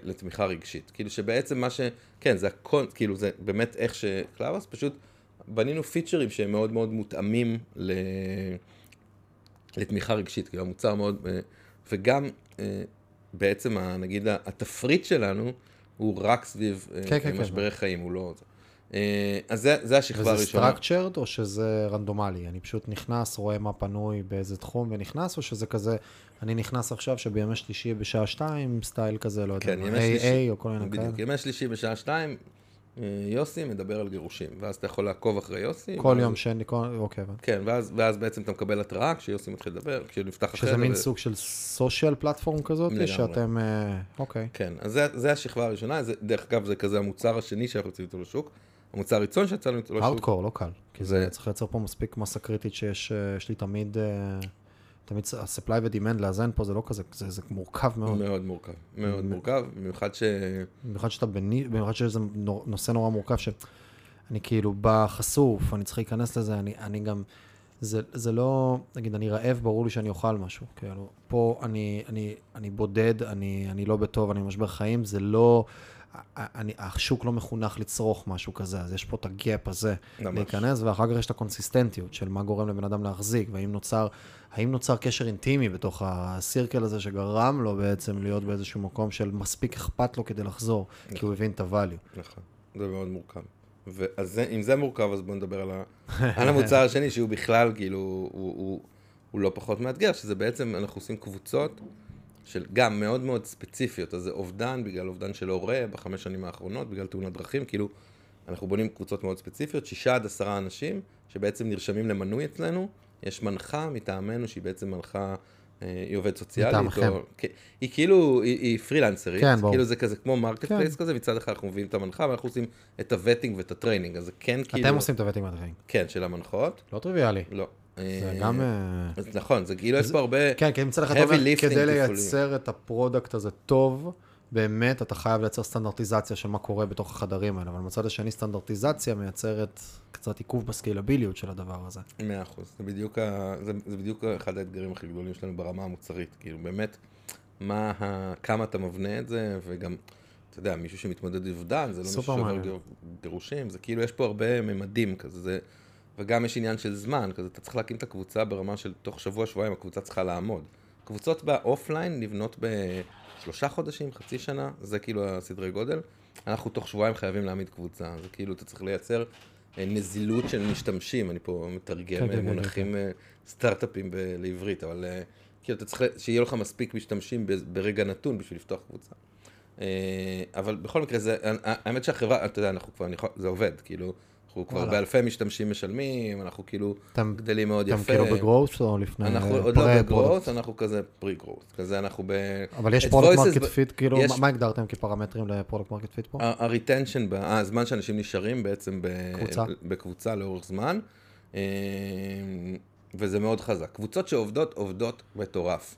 לתמיכה רגשית. כאילו שבעצם מה ש... כן, זה הקון... כאילו זה באמת איך ש... קלאבהאוס, פשוט בנינו feature ים שהם מאוד מאוד מותאמים ל... לתמיכה רגשית. כאילו המוצר מאוד... אה, וגם אה, בעצם, נגיד, התפריט שלנו הוא רק סביב אה, כן, כן, כן. משברי חיים, הוא לא... אה, אז זה, זה השכבה וזה הראשונה. structured או שזה רנדומלי? אני פשוט נכנס, רואה מה פנוי באיזה תחום ונכנס, או שזה כזה, אני נכנס עכשיו שבימי שלישי בשעה שתיים, סטייל כזה, לא יודע, כן, מה, ימי שלישי. AA או כל מיני כאלה. בדיוק. ימי שלישי בשעה שתיים, אה, יוסי מדבר על גירושים. ואז אתה יכול לעקוב אחרי יוסי. כל ואז- יום שני, כל- אוקיי. כן, ואז, ואז בעצם אתה מקבל התראה כשיוסי מתחיל לדבר, כשנפתח החדר. שזה מין ו- סוג של סושיאל פלטפורם כזאת, לגמרי. שאתם, אה, אוקיי. כן, אז זה, זה השכבה הראשונה, זה, דרך אגב זה כזה המוצר השני שאנחנו יוצאים איתו לשוק. המוצר הראשון איתו לשוק. הארדקור, לא קל. כי זה צריך לייצר פה מספיק מסה קריטית שיש אה, לי תמיד, אה, תמיד ה-supply ו-demand לאזן פה זה לא כזה, זה זה מורכב מאוד. מאוד מורכב, מאוד מורכב, במיוחד ש... במיוחד שאתה בני, במיוחד שזה נור- נושא נורא מורכב, שאני כאילו בא חשוף, אני צריך להיכנס לזה, אני, אני גם, זה, זה לא, נגיד, אני רעב, ברור לי שאני אוכל משהו, כאילו, פה אני, אני, אני בודד, אני, אני לא בטוב, אני במשבר חיים, זה לא, אני, השוק לא מחונך לצרוך משהו כזה, אז יש פה את הגאפ הזה, ממש. להיכנס, ואחר כך יש את הקונסיסטנטיות של מה גורם לבן אדם להחזיק, והאם נוצר, נוצר קשר אינטימי בתוך הסירקל הזה שגרם לו בעצם להיות באיזשהו מקום של מספיק אכפת לו כדי לחזור, כי הוא הבין את ה-value. נכון, זה מאוד מורכב. ואז זה, אם זה מורכב, אז בואו נדבר על, ה... [LAUGHS] על המוצר השני, שהוא בכלל, כאילו, הוא, הוא, הוא לא פחות מאתגר, שזה בעצם, אנחנו עושים קבוצות של גם מאוד מאוד ספציפיות, אז זה אובדן, בגלל אובדן של הורה בחמש שנים האחרונות, בגלל תאונת דרכים, כאילו, אנחנו בונים קבוצות מאוד ספציפיות, שישה עד עשרה אנשים, שבעצם נרשמים למנוי אצלנו, יש מנחה מטעמנו, שהיא בעצם מנחה, אה, היא עובדת סוציאלית, מטעמכם. או, כן, היא כאילו, היא, היא פרילנסרית, כן, ברור. כאילו זה כזה כמו marketplace כן. כזה, מצד אחד אנחנו מביאים את המנחה, ואנחנו עושים את ה vetting ואת ה training, אז זה כן כאילו, אתם עושים את ה vetting מהדברים. כן, של המנחות, לא טריוויאלי. לא. זה אה, גם... אה, אז נכון, זה כאילו יש פה הרבה, כן, כי מצד אחד אתה אומר, כדי. לייצר את ה product הזה טוב, באמת אתה חייב לייצר סטנדרטיזציה של מה קורה בתוך החדרים האלה, אבל מצד השני סטנדרטיזציה מייצרת קצת עיכוב בסקיילביליות של הדבר הזה. מאה אחוז, זה בדיוק, ה... זה, זה בדיוק אחד האתגרים הכי גדולים שלנו ברמה המוצרית, כאילו באמת, מה, ה... כמה אתה מבנה את זה, וגם, אתה יודע, מישהו שמתמודד עם אובדן, זה לא מישהו שעובר גירושים, זה כאילו, יש פה הרבה ממדים כזה, זה... וגם יש עניין של זמן, כזה, אתה צריך להקים את הקבוצה ברמה של תוך שבוע, שבועיים, הקבוצה צריכה לעמוד. קבוצות באופליין נבנות בשלושה חודשים, חצי שנה, זה כאילו הסדרי גודל. אנחנו תוך שבועיים חייבים להעמיד קבוצה, זה כאילו, אתה צריך לייצר אה, נזילות של משתמשים, אני פה מתרגם כן, אה, כן, כן, מונחים אה, סטארט-אפים ב- לעברית, אבל כאילו אתה צריך שיהיה לך מספיק משתמשים ברגע נתון בשביל לפתוח קבוצה. אבל בכל מקרה, זה, האמת שהחברה, אתה יודע, אנחנו כבר, זה עובד, כאילו, אנחנו כבר וואלה. באלפי משתמשים משלמים, אנחנו כאילו אתם- גדלים מאוד אתם יפה. כאילו ב growth או לפני אנחנו אה, עוד לא ב growth? אנחנו כזה pre growth, כזה אנחנו ב... אבל יש product market fit, כאילו, יש- מה- הגדרתם כפרמטרים ל product market fit פה? ה retention, הזמן שאנשים נשארים בעצם ב- קבוצה. בקבוצה לאורך זמן, אה, וזה מאוד חזק. קבוצות שעובדות, עובדות מטורף.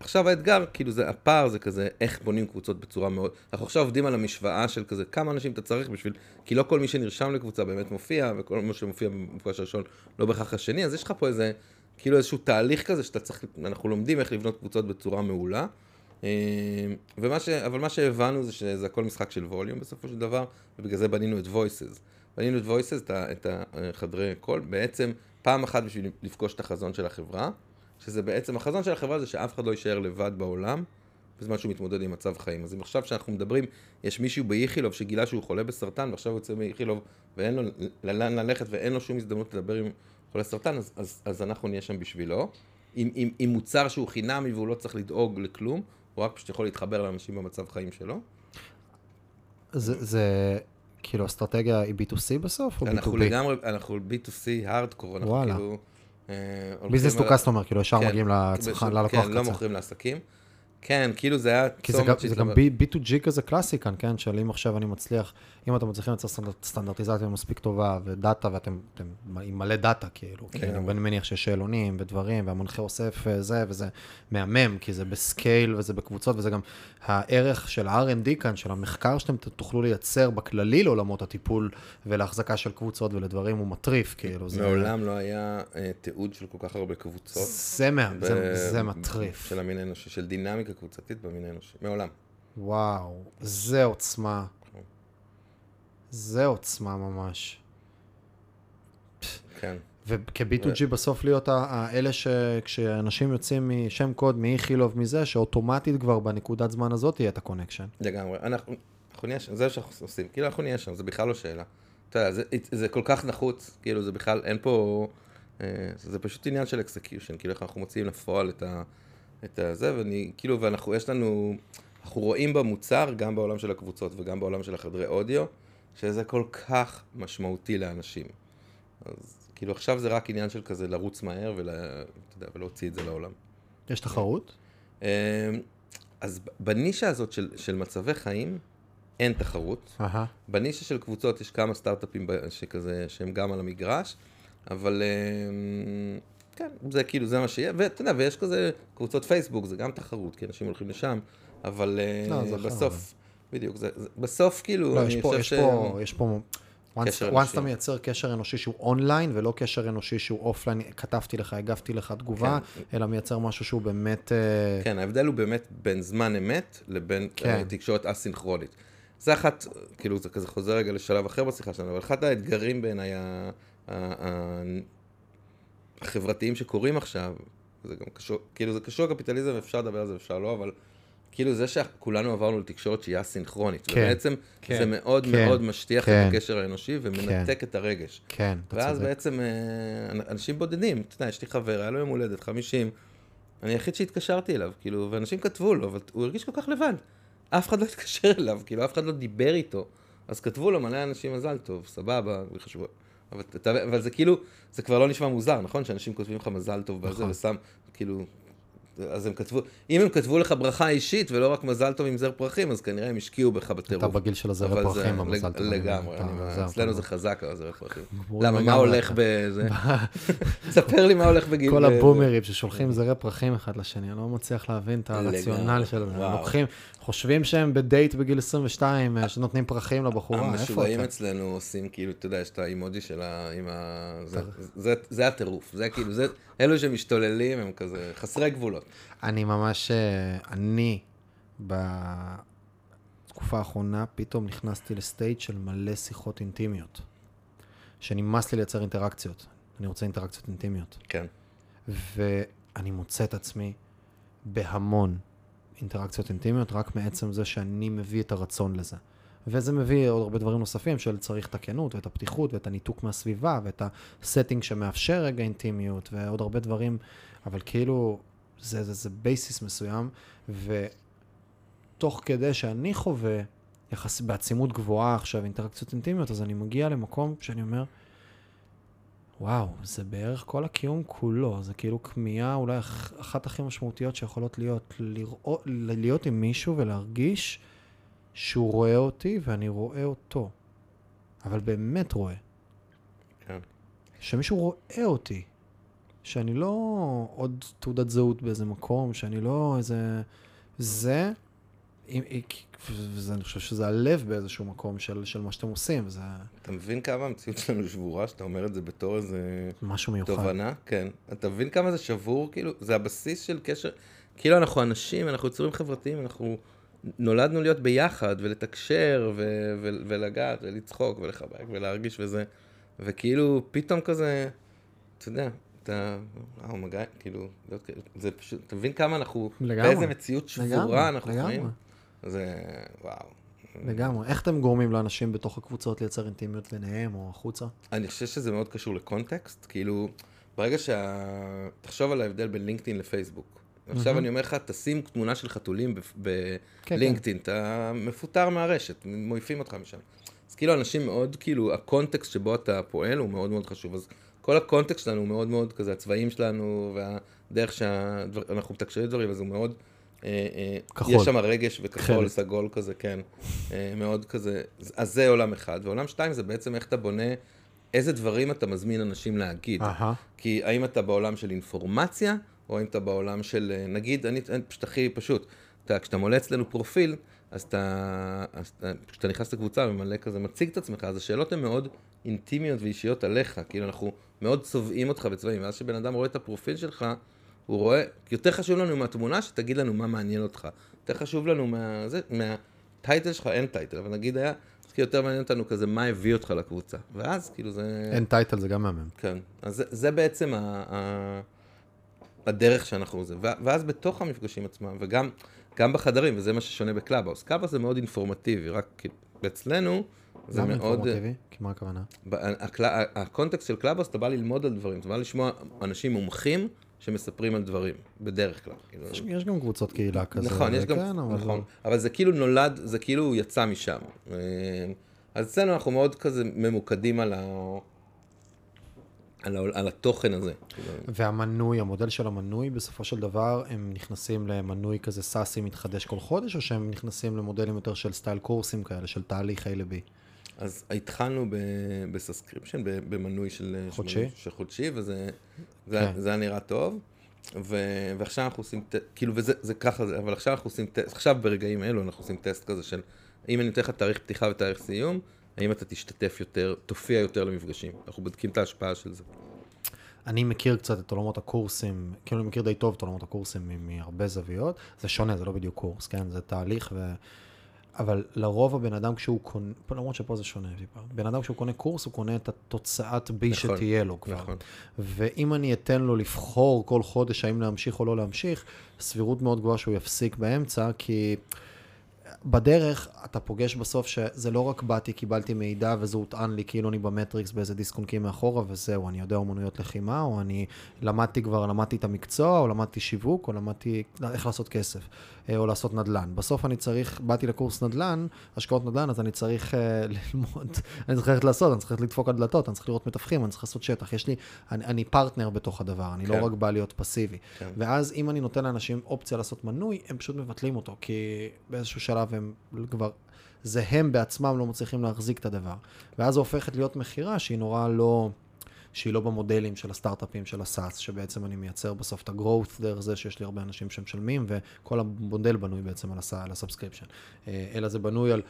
עכשיו האתגר, כאילו זה, הפער זה כזה, איך בונים קבוצות בצורה מאוד... אנחנו עכשיו עובדים על המשוואה של כזה, כמה אנשים אתה צריך בשביל... כי לא כל מי שנרשם לקבוצה באמת מופיע, וכל מי שמופיע במפגש הראשון לא בהכרח השני, אז יש לך פה איזה, כאילו איזשהו תהליך כזה שאתה צריך, אנחנו לומדים איך לבנות קבוצות בצורה מעולה. אה, ומה ש... אבל מה שהבנו זה שזה הכל משחק של ווליום בסופו של דבר, ובגלל זה בנינו את voices. בנינו את voices, את, החדרי קול, בעצם פעם אחת בשביל לפגוש את החזון של החברה, שזה בעצם, החזון של החברה זה שאף אחד לא יישאר לבד בעולם, בזמן שהוא מתמודד עם מצב חיים. אז אם עכשיו שאנחנו מדברים, יש מישהו באיכילוב שגילה שהוא חולה בסרטן, ועכשיו הוא יוצא מאיכילוב ואין לו לאן ללכת ואין לו שום הזדמנות לדבר עם חולה סרטן, אז, אז, אז אנחנו נהיה שם בשבילו. עם, עם, עם מוצר שהוא חינמי והוא לא צריך לדאוג לכלום, הוא רק פשוט יכול להתחבר לאנשים במצב חיים שלו. זה- זה כאילו אסטרטגיה היא B2C בסוף או אנחנו B2B? לגמרי, אנחנו B2C hardcore, אנחנו וואלה. כאילו... business to customer, כאילו ישר כן, מגיעים לצרכן, בשביל- ללקוח כן, לא. מוכרים לעסקים. כן, כאילו זה היה כי זה גם, צומת זה גם שהתלבט- B, B2G כזה קלאסי כאן, כן? של אם עכשיו אני מצליח, אם אתם מצליחים לייצר סטנדרט, סטנדרטיזציה מספיק טובה ודאטה, ואתם אתם, עם מלא דאטה, כאילו, כן. כי אני מניח שיש שאלונים ודברים, והמנחה אוסף אה, זה, וזה מהמם, כי זה ב scale וזה בקבוצות, וזה גם הערך של ה-R&D כאן, של המחקר שאתם תוכלו לייצר בכללי לעולמות הטיפול ולהחזקה של קבוצות ולדברים, הוא מטריף, כאילו. זה, מעולם לא היה אה, תיעוד של כל כך הרבה קבוצות. זה, ב- זה, זה מטריף. של המין האנושי, של דינמיקה קבוצתית במין האנושי. מעולם. וואו, זה עוצמה. זה עוצמה ממש. כן. וכ-B2G בסוף להיות האלה שכשאנשים יוצאים משם קוד, מאיכילוב, מזה, שאוטומטית כבר בנקודת זמן הזאת יהיה את ה connection. לגמרי. אנחנו, אנחנו נהיה שם, זה שאנחנו עושים. כאילו, אנחנו נהיה שם, זה בכלל לא שאלה. אתה יודע, זה, זה כל כך נחוץ, כאילו, זה בכלל, אין פה... אה, זה פשוט עניין של execution, כאילו, איך אנחנו מוציאים לפועל את ה... את הזה, ואני, כאילו, ואנחנו, יש לנו... אנחנו רואים במוצר, גם בעולם של הקבוצות וגם בעולם של החדרי אודיו, שזה כל כך משמעותי לאנשים. אז כאילו, עכשיו זה רק עניין של כזה לרוץ מהר ול... אתה יודע, ולהוציא את זה לעולם. יש תחרות? אמ, אז בנישה הזאת של, של מצבי חיים, אין תחרות. אהה. בנישה של קבוצות יש כמה סטארט-אפים שכזה, שהם גם על המגרש, אבל אמ, כן, זה כאילו, זה מה שיהיה, ואתה יודע, ויש כזה קבוצות פייסבוק, זה גם תחרות, כי אנשים הולכים לשם, אבל אה, לא, בסוף, בדיוק, זה, זה, בסוף כאילו, לא, אני פה, חושב יש ש... פה, יש פה... once- once. אתה מייצר קשר אנושי שהוא אונליין ולא קשר אנושי שהוא אופליין, כתבתי לך, הגבתי לך תגובה, אלא מייצר משהו שהוא באמת... אה, כן, ההבדל הוא באמת בין זמן אמת לבין כן. כן. תקשורת אסינכרונית. זה אחת, כאילו זה כזה חוזר רגע לשלב אחר בשיחה שלנו, אבל אחד האתגרים בעיניי החברתיים שקורים עכשיו, זה גם קשור, כאילו זה קשור לקפיטליזם, אפשר לדבר על זה, אפשר לא, אבל כאילו זה שכולנו עברנו לתקשורת שהיא אסינכרונית, כן, ובעצם כן, זה מאוד כן, מאוד משטיח כן. את הקשר האנושי ומנתק את הרגש. כן, אתה ואז צודק. בעצם אה, אנשים בודדים, אתה יודע, יש לי חבר, היה לו יום הולדת, 50, אני היחיד שהתקשרתי אליו, כאילו, ואנשים כתבו לו, אבל הוא הרגיש כל כך לבד. אף אחד לא התקשר אליו, כאילו, אף אחד לא דיבר איתו. אז כתבו לו מלא אנשים מזל טוב, סבבה, וחשבו. אבל, אבל זה כאילו, זה כבר לא נשמע מוזר, נכון? שאנשים כותבים לך מזל טוב בזה, נכון. ושם, כאילו, אז הם כתבו, אם הם כתבו לך ברכה אישית ולא רק מזל טוב עם זר פרחים, אז כנראה הם השקיעו בך בטירוף. אתה בגיל של הזר הפרחים, המזל טוב. לגמרי, אצלנו זה חזק, הזר הפרחים. [LAUGHS] ברור למה, מה. הולך בזה? [LAUGHS] ספר לי מה הולך בגיל... כל ב- הבומרים ששולחים זרי פרחים אחד לשני, אני לא מצליח להבין את הרציונל לגמרי, של זה. הם. לוקחים, חושבים שהם בדייט בגיל 22, אה, שנותנים פרחים לבחורה, איפה המשוגעים? אצלנו עושים כאילו, אתה יודע, יש את האימוג'י של ה... זה- הטירוף, זה כאילו, זה... אלו שמשתוללים הם כזה חסרי גבולות. אני ממש, אה, אני בתקופה האחרונה פתאום נכנסתי לסטייט של מלא שיחות אינטימיות. שנמאס לי לייצר אינטראקציות. אני רוצה אינטראקציות אינטימיות. כן. ואני מוצא את עצמי בהמון אינטראקציות אינטימיות, רק מעצם זה שאני מביא את הרצון לזה. וזה מביא עוד הרבה דברים נוספים של צריך את הכנות ואת הפתיחות ואת הניתוק מהסביבה ואת ה setting שמאפשר רגע אינטימיות ועוד הרבה דברים, אבל כאילו זה, זה, זה basis מסוים, ותוך כדי שאני חווה יחס, בעצימות גבוהה עכשיו אינטראקציות אינטימיות, אז אני מגיע למקום שאני אומר, וואו, זה בערך כל הקיום כולו, זה כאילו כמיהה אולי אחת הכי משמעותיות שיכולות להיות, לראות, להיות עם מישהו ולהרגיש שהוא רואה אותי ואני רואה אותו. אבל באמת רואה. כן. שמישהו רואה אותי. שאני לא עוד תעודת זהות באיזה מקום, שאני לא איזה... זה, וזה, אני חושב שזה הלב באיזשהו מקום של, של מה שאתם עושים. זה... אתה מבין כמה המציאות שלנו שבורה, שאתה אומר את זה בתור איזה... משהו מיוחד. תובנה? כן. אתה מבין כמה זה שבור? כאילו, זה הבסיס של קשר... כאילו אנחנו אנשים, אנחנו יצורים חברתיים, אנחנו נולדנו להיות ביחד ולתקשר ו- ו- ולגעת ולצחוק ולחבק ולהרגיש וזה, וכאילו פתאום כזה, אתה יודע, אתה, וואו, מגע, כאילו, זה פשוט, אתה מבין כמה אנחנו, לגמרי, באיזה מציאות שבורה לגמרי, אנחנו לגמרי. חיים? זה, וואו. לגמרי. איך אתם גורמים לאנשים בתוך הקבוצות לייצר אינטימיות ביניהם או החוצה? אני חושב שזה מאוד קשור לקונטקסט. כאילו, ברגע שה... תחשוב על ההבדל בין לינקדאין לפייסבוק. עכשיו אני אומר לך, תשים תמונה של חתולים בלינקדאין, כן, כן. אתה מפוטר מהרשת, מויפים אותך משם. אז כאילו, אנשים מאוד, כאילו, הקונטקסט שבו אתה פועל הוא מאוד מאוד חשוב. אז כל הקונטקסט שלנו הוא מאוד מאוד כזה, הצבעים שלנו והדרך שאנחנו מתקשרים דברים, אז הוא מאוד... אה, אה, כחול. יש שם רגש וכחול, סגול כזה, כן. אה, מאוד כזה. אז זה עולם אחד. ועולם שתיים זה בעצם איך אתה בונה, איזה דברים אתה מזמין אנשים להגיד. כי האם אתה בעולם של אינפורמציה, או האם אתה בעולם של, נגיד, אני פשוט הכי פשוט. אתה, כשאתה מולא אצלנו פרופיל, אז אתה, כשאתה נכנס לקבוצה וממלא כזה, מציג את עצמך, אז השאלות הן מאוד אינטימיות ואישיות עליך. כאילו, אנחנו מאוד צובעים אותך בצבעים, ואז כשבן אדם רואה את הפרופיל שלך, הוא רואה, יותר חשוב לנו מהתמונה שתגיד לנו מה מעניין אותך. יותר חשוב לנו מה... זה, מה title שלך, אין title, אבל נגיד היה, כי יותר מעניין אותנו כזה מה הביא אותך לקבוצה. ואז כאילו זה... אין טייטל זה גם מהמם. כן. אז זה, זה בעצם ה, ה, הדרך שאנחנו זה. ואז בתוך המפגשים עצמם, וגם גם בחדרים, וזה מה ששונה בקלאבהאוס. קלאבהאוס זה מאוד אינפורמטיבי, רק כאילו, אצלנו זה מאוד... למה אינפורמטיבי? כי מה הכוונה? הקונטקסט של קלאבהאוס, אתה בא ללמוד על דברים, אתה בא לשמוע אנשים מומחים. שמספרים על דברים, בדרך כלל. כאילו. יש, יש גם קבוצות קהילה כזה. נכון, יש גם, כן, אבל נכון, לא... אבל זה כאילו נולד, זה כאילו יצא משם. אה, אז אצלנו אנחנו מאוד כזה ממוקדים על, ה... על, ה... על התוכן הזה. והמנוי, המודל של המנוי, בסופו של דבר, הם נכנסים למנוי כזה סאסי מתחדש כל חודש, או שהם נכנסים למודלים יותר של סטייל קורסים כאלה, של תהליך A ל-B? אז התחלנו ב subscription, במנוי של חודשי, של חודשי וזה זה, כן. זה היה נראה טוב. ו, ועכשיו אנחנו עושים, כאילו, וזה זה ככה, אבל עכשיו אנחנו עושים טסט, עכשיו ברגעים אלו אנחנו עושים טסט כזה של, אם אני נותן לך תאריך פתיחה ותאריך סיום, האם אתה תשתתף יותר, תופיע יותר למפגשים. אנחנו בודקים את ההשפעה של זה. אני מכיר קצת את עולמות הקורסים, כאילו אני מכיר די טוב את עולמות הקורסים מהרבה זוויות. זה שונה, זה לא בדיוק קורס, כן? זה תהליך ו... אבל לרוב הבן אדם כשהוא קונה, למרות שפה זה שונה טיפה, בן אדם כשהוא קונה קורס, הוא קונה את התוצאת בי נכון, שתהיה לו כבר. נכון. ואם אני אתן לו לבחור כל חודש האם להמשיך או לא להמשיך, סבירות מאוד גבוהה שהוא יפסיק באמצע, כי... בדרך אתה פוגש בסוף שזה לא רק באתי, קיבלתי מידע וזה הוטען לי כאילו אני במטריקס באיזה דיסקונקים מאחורה וזהו, אני יודע אומנויות לחימה, או אני למדתי כבר, למדתי את המקצוע, או למדתי שיווק, או למדתי איך לעשות כסף, אה, או לעשות נדל"ן. בסוף אני צריך, באתי לקורס נדל"ן, השקעות נדל"ן, אז אני צריך uh, [LAUGHS] ללמוד, אני צריך ללכת לעשות, אני צריך לדפוק על דלתות, אני צריך לראות מתווכים, אני צריך לעשות שטח. יש לי, אני, אני פרטנר בתוך הדבר, אני לא כן. לא רק בא להיות פסיבי. כן. ואז אם אני נותן לאנשים אופציה לעשות מנוי, הם פשוט מבטלים אותו, כי באיזשהו שלב הם כבר, זה הם בעצמם לא מצליחים להחזיק את הדבר. ואז זה הופכת להיות מכירה שהיא נורא לא, שהיא לא במודלים של הסטארט-אפים של ה SaaS, שבעצם אני מייצר בסוף את ה-growth דרך זה שיש לי הרבה אנשים שמשלמים, וכל המודל בנוי בעצם על ה subscription. אה, אלא זה בנוי על...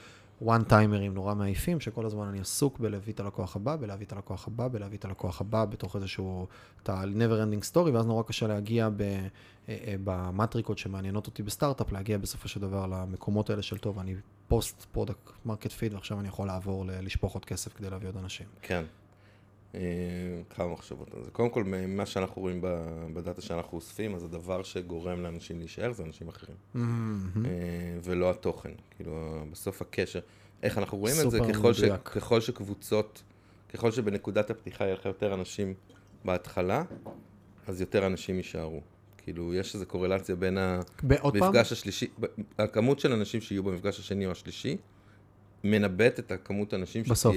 one timers נורא מעייפים, שכל הזמן אני עסוק בלהביא את הלקוח הבא, בלהביא את הלקוח הבא, בלהביא את הלקוח הבא, בתוך איזשהו, את ה-never ending story, ואז נורא קשה להגיע אה, אה, במטריקות שמעניינות אותי בסטארט-אפ, להגיע בסופו של דבר למקומות האלה של טוב, אני post product market fit, ועכשיו אני יכול לעבור לשפוך עוד כסף כדי להביא עוד אנשים. כן. אה, כמה מחשבות על זה. קודם כל, מה שאנחנו רואים בדאטה שאנחנו אוספים, אז הדבר שגורם לאנשים להישאר זה אנשים אחרים. Mm-hmm. ולא התוכן. כאילו, בסוף הקשר. איך אנחנו רואים את זה, ככל, ש. ככל שקבוצות, ככל שבנקודת הפתיחה יהיה לך יותר אנשים בהתחלה, אז יותר אנשים יישארו. כאילו, יש איזו קורלציה בין? המפגש השלישי, הכמות של אנשים שיהיו במפגש השני או השלישי, מנבאת את הכמות האנשים בסוף.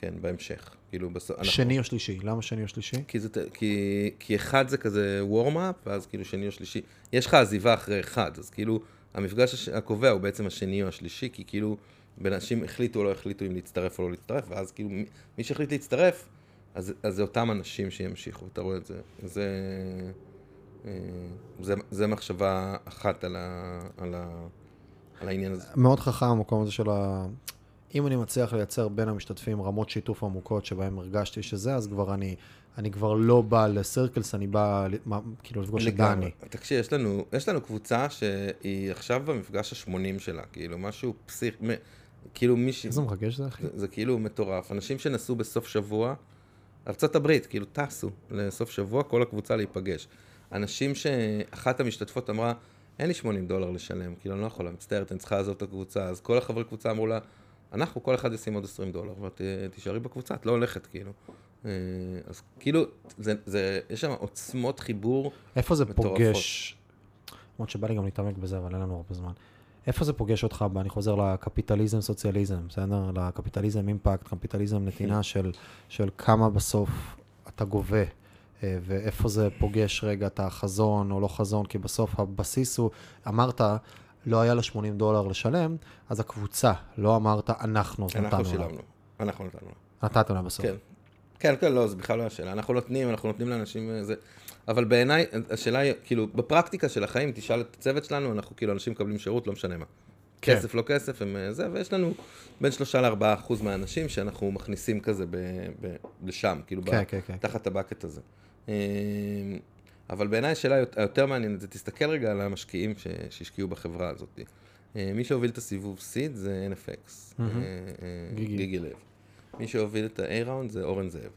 כן, בהמשך. כאילו, בסוף, אנחנו- שני או שלישי? למה שני או שלישי? כי, זה, כי, כי אחד זה כזה וורם-אפ, ואז כאילו שני או שלישי. יש לך עזיבה אחרי אחד, אז כאילו המפגש הש... הקובע הוא בעצם השני או השלישי, כי כאילו בין אנשים החליטו או לא החליטו אם להצטרף או לא להצטרף, ואז כאילו מי, מי שהחליט להצטרף, אז, אז זה אותם אנשים שימשיכו, אתה רואה את זה. זה, אה, זה, זה מחשבה אחת על, ה, על, ה, על העניין הזה. מאוד חכם המקום הזה של ה... אם אני מצליח לייצר בין המשתתפים רמות שיתוף עמוקות שבהם הרגשתי שזה, אז כבר אני, אני כבר לא בא לסירקלס, אני בא מה- כאילו לפגוש את דני. תקשיב, יש לנו, יש לנו קבוצה שהיא עכשיו במפגש ה-80 שלה, כאילו משהו פסיכ... מ- כאילו מישהי... איזה מרגש זה, אחי? זה, זה כאילו מטורף. אנשים שנסעו בסוף שבוע, ארצות הברית, כאילו טסו לסוף שבוע, כל הקבוצה להיפגש. אנשים שאחת המשתתפות אמרה, אין לי 80 דולר לשלם, כאילו אני לא יכולה, מצטערת, אני צריכה לעזוב את הקבוצה. אז כל החברי קבוצה אמרו לה, אנחנו, כל אחד ישים עוד 20 דולר, ואת אה, תישארי בקבוצה, את לא הולכת, כאילו. אה, אז כאילו, זה, זה, יש שם עוצמות חיבור. איפה זה מטורפות. פוגש, למרות שבא לי גם להתעמק בזה, אבל אין לנו הרבה זמן. איפה זה פוגש אותך, אני חוזר לקפיטליזם סוציאליזם, בסדר? לקפיטליזם אימפקט, קפיטליזם נתינה של, של כמה בסוף אתה גובה, אה, ואיפה זה פוגש רגע את החזון או לא חזון, כי בסוף הבסיס הוא, אמרת, לא היה לה 80 דולר לשלם, אז הקבוצה, לא אמרת אנחנו, אנחנו נתנו לה. שילמנו. אנחנו נתנו לה. נתתם לה בסוף. כן. כן, כן, לא, זה בכלל לא השאלה. אנחנו נותנים, אנחנו נותנים לאנשים אה, זה. אבל בעיניי, השאלה היא, כאילו, בפרקטיקה של החיים, תשאל את הצוות שלנו, אנחנו כאילו, אנשים מקבלים שירות, לא משנה מה. כן. כסף, לא כסף, הם אה, זה, ויש לנו בין שלושה לארבעה אחוז מהאנשים שאנחנו מכניסים כזה ב, ב, לשם, כאילו, כן, ב, כן, כן. תחת הבקט הזה. אבל בעיניי השאלה היותר- מעניינת זה, תסתכל רגע על המשקיעים ש, שהשקיעו בחברה הזאת. אה, מי שהוביל את הסיבוב seed זה NFX. אה, אה, גיגי. לב. מי שהוביל את ה-A round זה אורן זאב.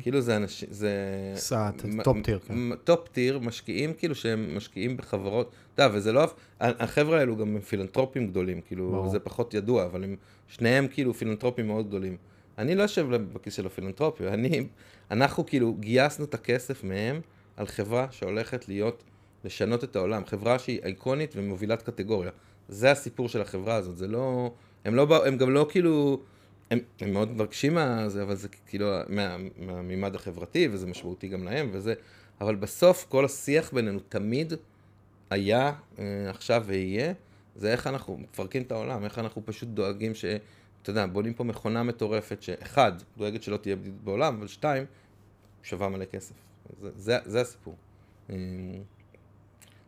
כאילו זה אנשים, זה... סאט, top tier, כן. top tier, משקיעים כאילו שהם משקיעים בחברות, אתה יודע, וזה לא, החבר'ה האלו גם הם פילנטרופים גדולים, כאילו, ברור. זה פחות ידוע, אבל הם, שניהם כאילו פילנטרופים מאוד גדולים. אני לא יושב בכיס של הפילנטרופיה, אני, אנחנו כאילו גייסנו את הכסף מהם על חברה שהולכת להיות, לשנות את העולם, חברה שהיא אייקונית ומובילת קטגוריה. זה הסיפור של החברה הזאת, זה לא, הם לא, הם גם לא כאילו, הם, הם מאוד מבקשים מהזה, אבל זה כאילו מה, מהמימד החברתי, וזה משמעותי גם להם, וזה, אבל בסוף כל השיח בינינו תמיד היה, אה, עכשיו ויהיה, זה איך אנחנו מפרקים את העולם, איך אנחנו פשוט דואגים ש... אתה יודע, בונים פה מכונה מטורפת, שאחד, דואגת שלא תהיה בעולם, אבל שתיים, שווה מלא כסף. זה, זה, זה הסיפור. אה,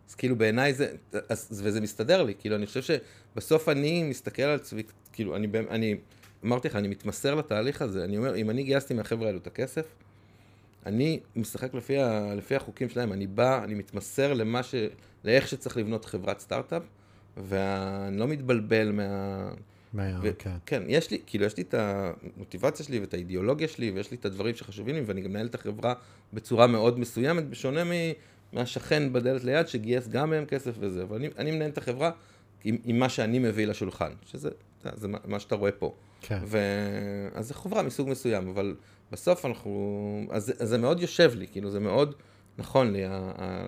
אז כאילו בעיניי זה, אז, וזה מסתדר לי, כאילו אני חושב שבסוף אני מסתכל על עצמי, כאילו אני, אני אמרתי לך, אני מתמסר לתהליך הזה, אני אומר, אם אני גייסתי מהחבר'ה האלו את הכסף, אני משחק לפי, ה, לפי החוקים שלהם, אני בא, אני מתמסר למה ש... לאיך שצריך לבנות חברת סטארט-אפ, ואני לא מתבלבל מה... מה- ו- כן. כן, יש לי, כאילו, יש לי את המוטיבציה שלי ואת האידיאולוגיה שלי, ויש לי את הדברים שחשובים לי, ואני גם מנהל את החברה בצורה מאוד מסוימת, בשונה מ- מהשכן בדלת ליד, שגייס גם מהם כסף וזה, אבל אני, אני מנהל את החברה עם, עם מה שאני מביא לשולחן, שזה זה מה, מה שאתה רואה פה. כן. ו... אז זו חברה מסוג מסוים, אבל בסוף אנחנו... אז, אז זה מאוד יושב לי, כאילו, זה מאוד נכון לי. ה... ה...